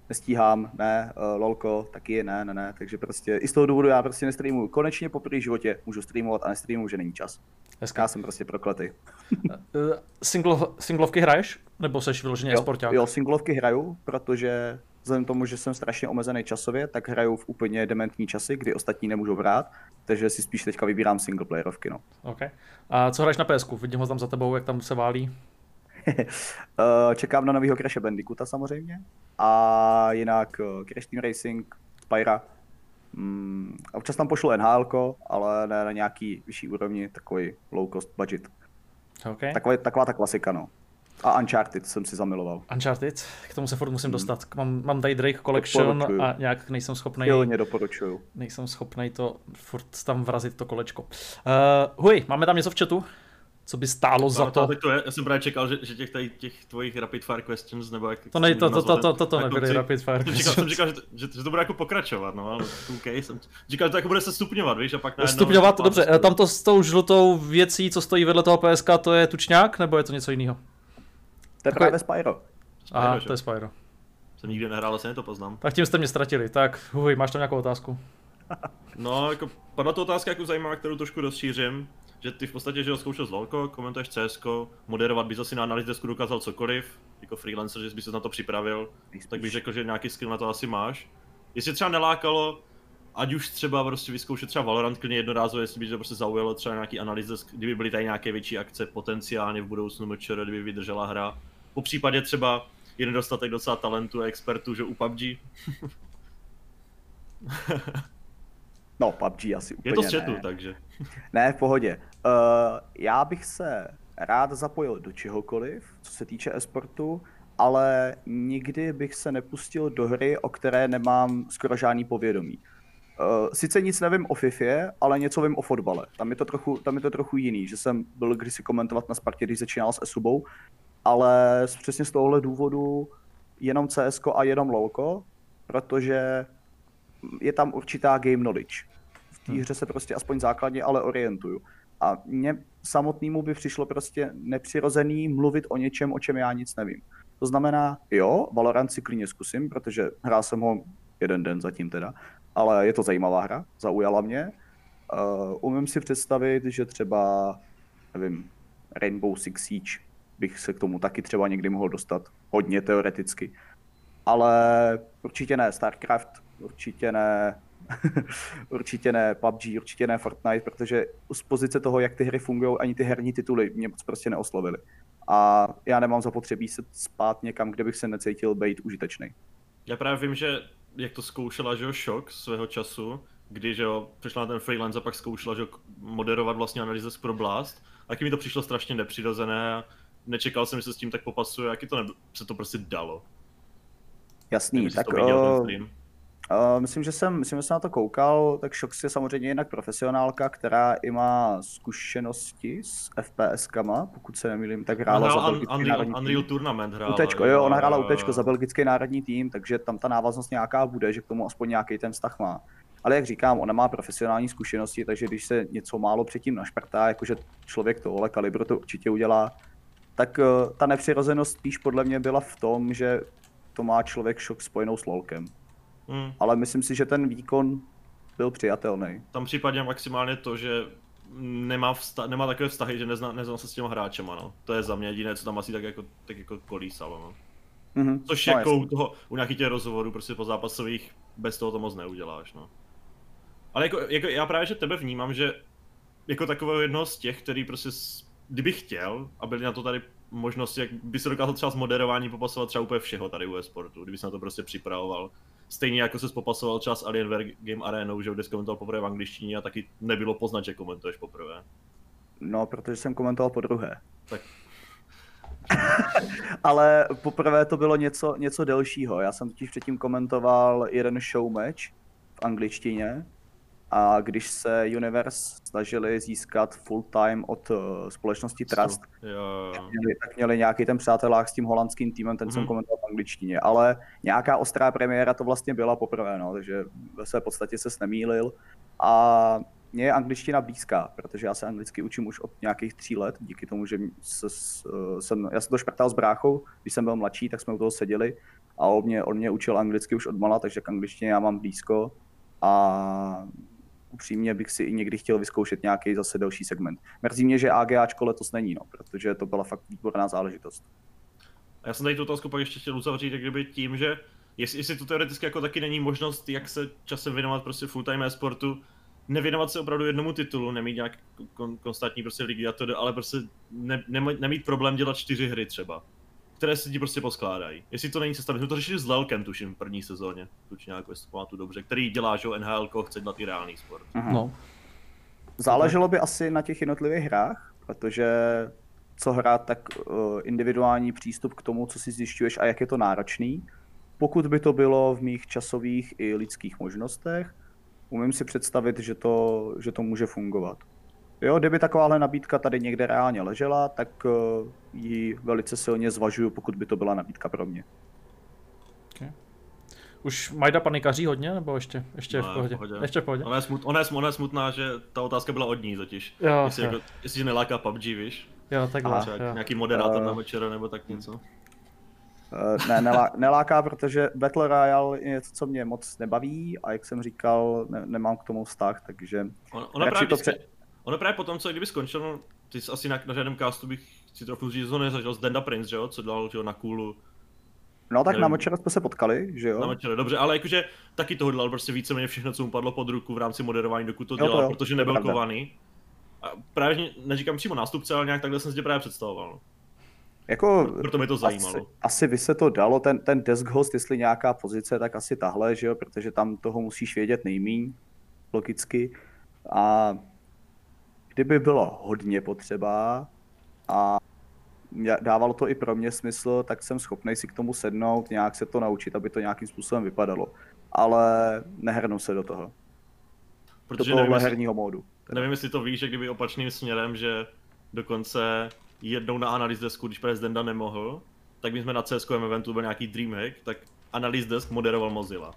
nestíhám, ne, uh, lolko, taky ne, ne, ne, takže prostě i z toho důvodu já prostě nestreamuju. Konečně po první životě můžu streamovat a nestreamuju, že není čas. Hezká. Já jsem prostě prokletý. uh, single, singlovky hraješ? Nebo seš vyloženě jo, sporták? Jo, singlovky hraju, protože vzhledem tomu, že jsem strašně omezený časově, tak hraju v úplně dementní časy, kdy ostatní nemůžou brát, takže si spíš teďka vybírám singleplayerovky, no. OK. A co hraješ na PSK? Vidím ho tam za tebou, jak tam se válí. Eh, čekám na nového Crash Bandicoota samozřejmě. A jinak uh, Crash Team Racing, Spyra. Mm, občas tam pošlu NHL, ale ne na nějaký vyšší úrovni, takový low cost budget. Okay. Takový, taková ta klasika, no. A Uncharted jsem si zamiloval. Uncharted, k tomu se furt musím hmm. dostat. Mám, mám tady Drake Collection doporučuju. a nějak nejsem schopný. Silně doporučuju. Nejsem schopný to furt tam vrazit to kolečko. Uh, huj, máme tam něco v chatu? Co by stálo za to. to je, já jsem právě čekal, že, že těch, tady, těch tvojich rapid fire questions, nebo jak To, nej, to, to, to, to, to, to nebyly rapid fire questions. Jsem říkal, že, že, že, to bude jako pokračovat, no, ale OK, jsem říkal, že to jako bude se stupňovat, víš, a pak najednou... Stupňovat, dobře, tam to s tou žlutou věcí, co stojí vedle toho PSK, to je tučňák, nebo je to něco jiného? To je právě Spyro. Aha, to je Spyro. Jsem nikdy nehrál, ale se to poznám. Tak tím jste mě ztratili, tak huj, máš tam nějakou otázku? No, jako padla to otázka jako zajímavá, kterou trošku rozšířím že ty v podstatě, že ho zkoušel z Lolko, komentuješ CS, moderovat bys asi na analýzesku dokázal cokoliv, jako freelancer, že bys se na to připravil, tak bych řekl, že nějaký skill na to asi máš. Jestli třeba nelákalo, ať už třeba prostě vyzkoušet třeba Valorant klidně jednorázově, jestli by to prostě zaujalo třeba nějaký analýze, kdyby byly tady nějaké větší akce potenciálně v budoucnu MČR, kdyby vydržela hra. Po případě třeba je nedostatek docela talentu a expertů, že u PUBG. No, PUBG asi úplně Je to střetu, ne. takže. Ne, v pohodě. Uh, já bych se rád zapojil do čehokoliv, co se týče esportu, ale nikdy bych se nepustil do hry, o které nemám skoro žádný povědomí. Uh, sice nic nevím o FIFA, ale něco vím o fotbale. Tam je to trochu, tam je to trochu jiný, že jsem byl kdysi komentovat na Spartě, když začínal s Esubou, ale přesně z tohohle důvodu jenom CS a jenom LoLko, protože je tam určitá game knowledge. V té hmm. hře se prostě aspoň základně ale orientuju. A mně samotnému by přišlo prostě nepřirozený mluvit o něčem, o čem já nic nevím. To znamená, jo, Valorant si klidně zkusím, protože hrál jsem ho jeden den zatím teda, ale je to zajímavá hra, zaujala mě. Uh, umím si představit, že třeba, nevím, Rainbow Six Siege bych se k tomu taky třeba někdy mohl dostat, hodně teoreticky. Ale určitě ne StarCraft, určitě ne určitě ne PUBG, určitě ne Fortnite, protože z pozice toho, jak ty hry fungují, ani ty herní tituly mě moc prostě neoslovily. A já nemám zapotřebí se spát někam, kde bych se necítil být užitečný. Já právě vím, že jak to zkoušela, že jo, šok svého času, když jo, přišla na ten freelance a pak zkoušela, že jo, moderovat vlastně analýzy pro Blast, taky mi to přišlo strašně nepřirozené nečekal jsem, že se s tím tak popasuje, jaký to ne- se to prostě dalo. Jasný, Nevím, tak uh, Uh, myslím, že jsem, myslím, že jsem na to koukal, tak Shox je samozřejmě jinak profesionálka, která i má zkušenosti s FPS-kama, pokud se nemýlím, tak hrála za belgický Unreal, národní Unreal tým. Tournament hrála. Utečko, jo, ona hrála Utečko za belgický národní tým, takže tam ta návaznost nějaká bude, že k tomu aspoň nějaký ten vztah má. Ale jak říkám, ona má profesionální zkušenosti, takže když se něco málo předtím našprtá, jakože člověk tohle kalibru to určitě udělá, tak uh, ta nepřirozenost spíš podle mě byla v tom, že to má člověk šok spojenou s lolkem. Hmm. Ale myslím si, že ten výkon byl přijatelný. Tam případně maximálně to, že nemá, vsta- nemá takové vztahy, že nezná, nezná se s těma hráčema, no. To je za mě jediné, co tam asi tak jako, tak jako kolísalo, no. Mm-hmm. Což no, jako u, toho, u nějakých těch rozhovorů prostě po zápasových bez toho to moc neuděláš, no. Ale jako, jako já právě, že tebe vnímám, že jako takového jednoho z těch, který prostě, kdyby chtěl a byli na to tady možnosti, jak by se dokázal třeba s moderování popasovat třeba úplně všeho tady u e-sportu, kdyby se na to prostě připravoval, Stejně jako se popasoval čas Alienware Game Arena, že kde komentoval poprvé v angličtině a taky nebylo poznat, že komentuješ poprvé. No, protože jsem komentoval po druhé. Tak. Ale poprvé to bylo něco, něco delšího. Já jsem totiž předtím komentoval jeden show match v angličtině a když se Universe snažili získat full time od uh, společnosti Trust, jo. Tak, měli, tak měli nějaký ten přátelák s tím holandským týmem, ten mm-hmm. jsem mhm. komentoval v angličtině, ale nějaká ostrá premiéra to vlastně byla poprvé, no, takže ve své podstatě se nemýlil a mě je angličtina blízká, protože já se anglicky učím už od nějakých tří let, díky tomu, že se, eh, jsem, já jsem to šprtal s bráchou, když jsem byl mladší, tak jsme u toho seděli a on mě, on mě učil anglicky už od mala, takže k angličtině já mám blízko a upřímně bych si i někdy chtěl vyzkoušet nějaký zase další segment. Mrzí mě, že AGAčko letos není, no, protože to byla fakt výborná záležitost. Já jsem tady tu otázku pak ještě chtěl uzavřít, jak kdyby tím, že jestli, jestli to teoreticky jako taky není možnost, jak se časem věnovat prostě full-time e-sportu, nevěnovat se opravdu jednomu titulu, nemít nějak kon, konstantní prostě ligy a to, ale prostě ne, ne, nemít problém dělat čtyři hry třeba které se ti prostě poskládají. Jestli to není cesta, my jsme to řešili s Lelkem, tuším, v první sezóně, tuším nějak, jestli pamatuju dobře, který dělá, že NHL, chce dělat i reálný sport. Aha. No. Záleželo by asi na těch jednotlivých hrách, protože co hrát, tak uh, individuální přístup k tomu, co si zjišťuješ a jak je to náročný. Pokud by to bylo v mých časových i lidských možnostech, umím si představit, že to, že to může fungovat. Jo, kdyby takováhle nabídka tady někde reálně ležela, tak uh, ji velice silně zvažuju, pokud by to byla nabídka pro mě. Okay. Už Majda panikaří hodně, nebo ještě, ještě no, v pohodě? pohodě? Ještě v pohodě. Ona je, smut, ona, je, ona je smutná, že ta otázka byla od ní totiž. Jo, jestli, jo. Jako, jestli neláká PUBG, víš? Jo, takhle. Třeba jo. nějaký moderátor uh, na večer nebo tak něco. Uh, ne, nelá, neláká, protože Battle Royale je něco, co mě moc nebaví a jak jsem říkal, ne, nemám k tomu vztah, takže... Ona, ona právě to pře- Ono právě potom, co kdyby skončil, no, ty jsi asi na, na žádném castu bych si trochu říct, že to nezažil z Denda Prince, že jo, co dal že jo, na kůlu. No tak Nevím. na Močera jsme se potkali, že jo? Na Močera, dobře, ale jakože taky toho dělal prostě víceméně všechno, co mu padlo pod ruku v rámci moderování, dokud to dělal, jo, to protože nebyl pravda. kovaný. A právě neříkám přímo nástupce, ale nějak takhle jsem si tě právě představoval. Jako, Proto mě to zajímalo. Asi, asi by se to dalo, ten, ten desk host, jestli nějaká pozice, tak asi tahle, že jo, protože tam toho musíš vědět nejmíň, logicky. A kdyby bylo hodně potřeba a dávalo to i pro mě smysl, tak jsem schopný si k tomu sednout, nějak se to naučit, aby to nějakým způsobem vypadalo. Ale nehrnu se do toho. Protože do tohohle herního módu. Nevím, jestli to víš, že kdyby opačným směrem, že dokonce jednou na analýz desku, když prezidenta nemohl, tak my jsme na CS eventu byl nějaký Dreamhack, tak analýz desk moderoval Mozilla.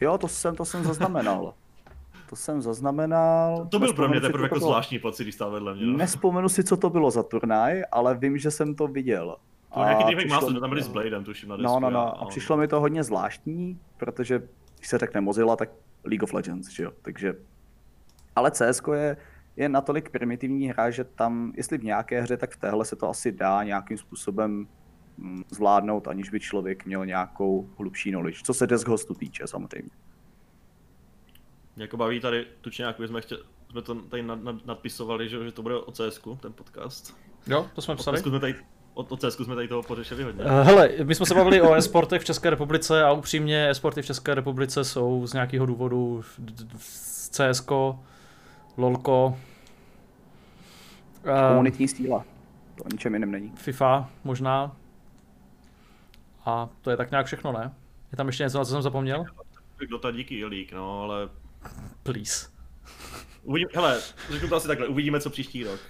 Jo, to jsem, to jsem zaznamenal. To jsem zaznamenal. To byl pro mě teprve jako zvláštní pocit, když stál vedle mě. No. Nespomenu si, co to bylo za turnaj, ale vím, že jsem to viděl. To a nějaký Dreamhack Master, tam byli s Bladem, tuším na disku. No, no, no. A přišlo mi to hodně zvláštní, protože když se řekne Mozilla, tak League of Legends, že jo. Takže... Ale CS je, je natolik primitivní hra, že tam, jestli v nějaké hře, tak v téhle se to asi dá nějakým způsobem mm, zvládnout, aniž by člověk měl nějakou hlubší knowledge, co se desk hostu týče samozřejmě. Jako baví tady tučňáku, jsme, chtěli, jsme to tady nad, nad, nadpisovali, že, že to bude o cs ten podcast. Jo, to jsme psali. Jsme tady, o, o cs jsme tady toho pořešili hodně. Uh, hele, my jsme se bavili o e-sportech v České republice a upřímně e-sporty v České republice jsou z nějakého důvodu CS, LOLko, uh, komunitní stíla. To o ničem jiném není. FIFA možná. A to je tak nějak všechno, ne? Je tam ještě něco, na co jsem zapomněl? Dota díky League, no, ale Please. Uvidím, hele, řeknu to asi takhle, uvidíme co příští rok.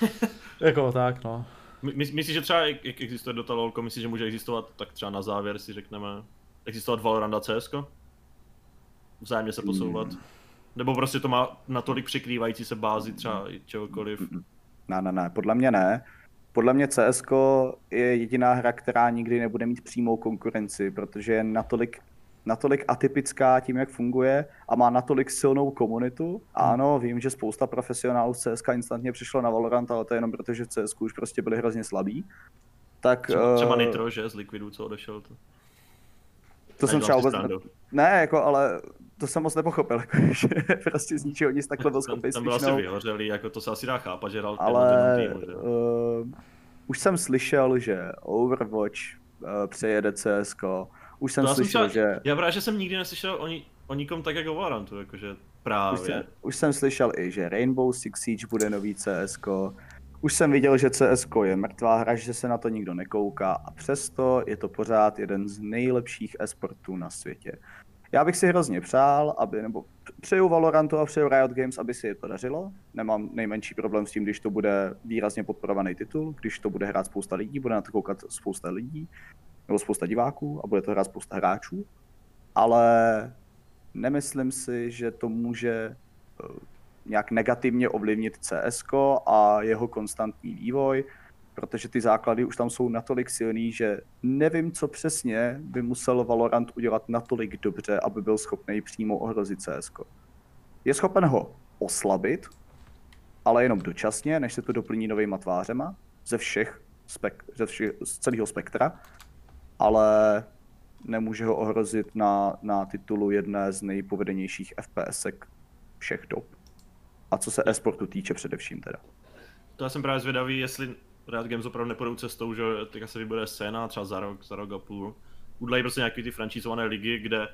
jako tak, no. My, myslíš, že třeba jak existuje Dota LoL, myslíš, že může existovat, tak třeba na závěr si řekneme, existovat Valorant a CS? Vzájemně se posouvat? Hmm. Nebo prostě to má natolik překrývající se bázi třeba čehokoliv? Ne, ne, ne, podle mě ne. Podle mě CS je jediná hra, která nikdy nebude mít přímou konkurenci, protože je natolik natolik atypická tím, jak funguje a má natolik silnou komunitu. Ano, vím, že spousta profesionálů z CSK instantně přišlo na Valorant, ale to je jenom proto, že v CSK už prostě byli hrozně slabí. Tak, třeba, třeba uh, Nitro, že z Liquidu, co odešel. To, to jsem třeba vůbec... Ne, ne, jako, ale to jsem moc nepochopil, jako, že prostě z ničeho nic takhle byl schopný Tam byl asi vyhořelý, jako to se asi dá chápat, že dal Ale týmu, že? Uh, už jsem slyšel, že Overwatch uh, přejede CSK, už jsem to slyšel, jsem třeba, že... Já právě, že jsem nikdy neslyšel o, ní, o nikom tak jako Valorantu, jakože právě. Už jsem, už jsem slyšel i, že Rainbow Six Siege bude nový CSK. Už jsem viděl, že CSK je mrtvá hra, že se na to nikdo nekouká a přesto je to pořád jeden z nejlepších esportů na světě. Já bych si hrozně přál, aby, nebo přeju Valorantu a přeju Riot Games, aby si je to dařilo. Nemám nejmenší problém s tím, když to bude výrazně podporovaný titul, když to bude hrát spousta lidí, bude na to koukat spousta lidí nebo spousta diváků a bude to hrát spousta hráčů, ale nemyslím si, že to může eh, nějak negativně ovlivnit CS a jeho konstantní vývoj, protože ty základy už tam jsou natolik silný, že nevím, co přesně by musel Valorant udělat natolik dobře, aby byl schopný přímo ohrozit CS. Je schopen ho oslabit, ale jenom dočasně, než se to doplní novými tvářema ze všech, spek- ze všech z celého spektra ale nemůže ho ohrozit na, na titulu jedné z nejpovedenějších FPS všech dob. A co se e-sportu týče především teda. To já jsem právě zvědavý, jestli Riot Games opravdu nepůjdou cestou, že teďka se vybude scéna třeba za rok, za rok a půl. Udlají prostě nějaký ty franchízované ligy, kde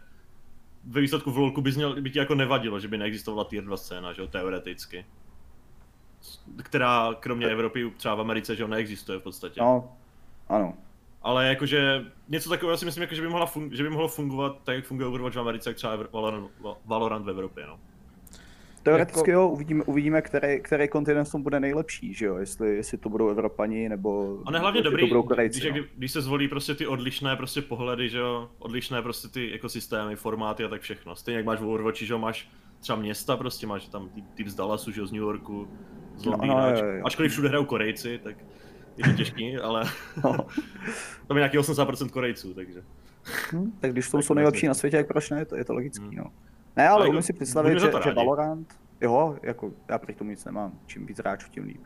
ve výsledku v LoLku bys měl, by ti jako nevadilo, že by neexistovala tier 2 scéna, že jo, teoreticky. Která kromě Evropy třeba v Americe, že jo, neexistuje v podstatě. No, ano. Ale jakože něco takového si myslím, jako, že, by mohla fun- že by mohlo fungovat tak, jak funguje Overwatch v Americe, jak třeba Valorant, Valorant v Evropě, no. Teoreticky jako... jo, uvidíme, uvidíme který, který kontinent tom bude nejlepší, že jo, jestli, jestli to budou Evropani nebo A ne hlavně dobrý, to budou Korejci, když, no. když, se zvolí prostě ty odlišné prostě pohledy, že jo, odlišné prostě ty ekosystémy, formáty a tak všechno. Stejně jak máš v Overwatchi, že jo, máš třeba města prostě, máš tam ty, ty z Dallasu, že jo, z New Yorku, z Londýna, no, no, ačkoliv všude hrajou Korejci, tak je to těžký, ale no. tam je nějaký 80% Korejců, takže. Hmm, tak když to jsou nejlepší na světě, jak proč ne, to je to logický, hmm. no. Ne, ale umím si představit, že, že Valorant, jo, jako já proti tomu nic nemám, čím víc hráčů, tím líp.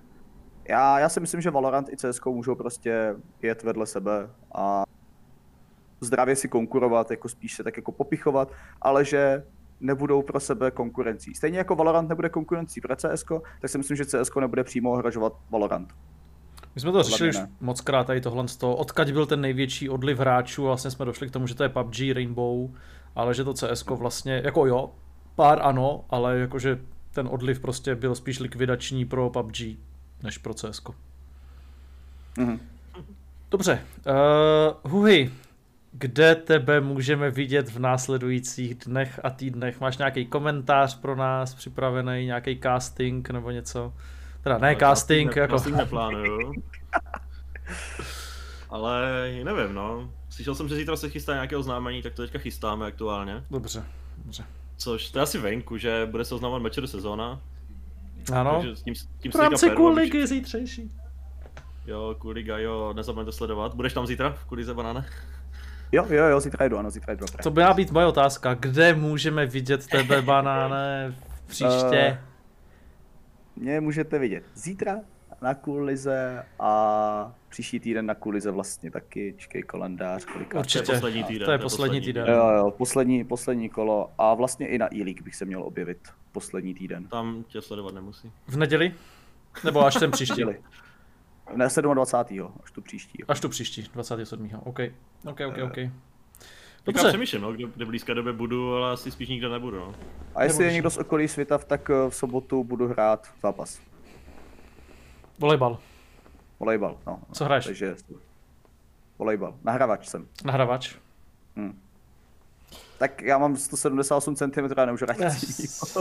Já, já si myslím, že Valorant i CSK můžou prostě jet vedle sebe a zdravě si konkurovat, jako spíš se tak jako popichovat, ale že nebudou pro sebe konkurencí. Stejně jako Valorant nebude konkurencí pro CSK, tak si myslím, že CSK nebude přímo ohrožovat Valorant. My jsme to řešili už moc krát tady tohle z toho, odkaď byl ten největší odliv hráčů, vlastně jsme došli k tomu, že to je PUBG, Rainbow, ale že to CS vlastně, jako jo, pár ano, ale jakože ten odliv prostě byl spíš likvidační pro PUBG, než pro CS. Mm-hmm. Dobře, uh, Huhy, kde tebe můžeme vidět v následujících dnech a týdnech? Máš nějaký komentář pro nás připravený, nějaký casting nebo něco? Teda ne no, casting, ne, jako... Casting neplánuju. Ale nevím, no. Slyšel jsem, že zítra se chystá nějaké oznámení, tak to teďka chystáme aktuálně. Dobře, dobře. Což to je asi venku, že bude se oznámovat meče do sezóna. Ano. Takže s tím, tím v rámci kuligy zítřejší. Jo, kuliga, jo, nezapomeňte sledovat. Budeš tam zítra v kulize banáne? Jo, jo, jo, zítra jdu, ano, zítra jdu. To by měla být moje otázka. Kde můžeme vidět tebe, banáne, příště? Uh, mě můžete vidět zítra na kulize a příští týden na kulize vlastně taky, čekej kalendář, kolika. Určitě, to je poslední týden. To je poslední týden. Jo, jo, poslední, poslední kolo a vlastně i na e bych se měl objevit poslední týden. Tam tě sledovat nemusí. V neděli? Nebo až ten příští? Ne, 27. až tu příští. Až tu příští, 27. OK. OK, OK, OK. Dobře. Já přemýšlím, no, kde, kde v blízké době budu, ale asi spíš nikde nebudu. No. A jestli je někdo z okolí světa, tak eh, v sobotu budu hrát zápas. Volejbal. Volejbal, no. Co hraješ? Takže volejbal. Nahravač jsem. Nahravač. Hmm. Tak já mám 178 cm, já nemůžu hrát yes.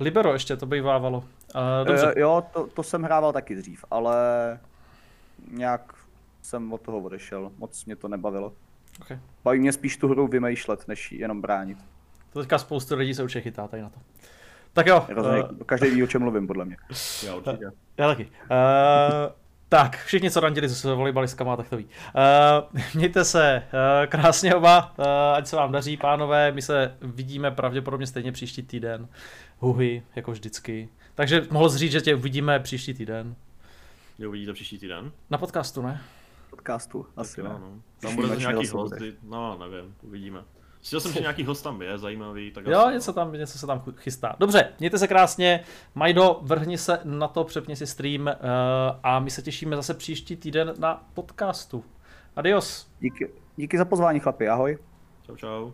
Libero ještě to bývávalo. Uh, dobře. Uh, jo, to, to jsem hrával taky dřív, ale nějak jsem od toho odešel. Moc mě to nebavilo. Okay. Baví mě spíš tu hru vymýšlet, než jenom bránit. To teďka spoustu lidí se určitě chytá tady na to. Tak jo. Rozumím, uh, každý ví, o čem mluvím, podle mě. Já určitě. Já taky. Uh, tak, všichni, co randili se volejbalistkama, tak to ví. Uh, mějte se uh, krásně oba, uh, ať se vám daří, pánové, my se vidíme pravděpodobně stejně příští týden. Huhy, jako vždycky. Takže mohl říct, že tě uvidíme příští týden. Mě uvidíte příští týden? Na podcastu, ne? Podcastu, asi jo, no. Tam bude nějaký host, no nevím, uvidíme. Slyšel jsem, že nějaký host tam je, zajímavý. Tak jo, něco tam, něco se tam chystá. Dobře, mějte se krásně. Majdo, vrhni se na to, přepni si stream uh, a my se těšíme zase příští týden na podcastu. Adios. Díky, díky za pozvání, chlapi, ahoj. Čau, čau.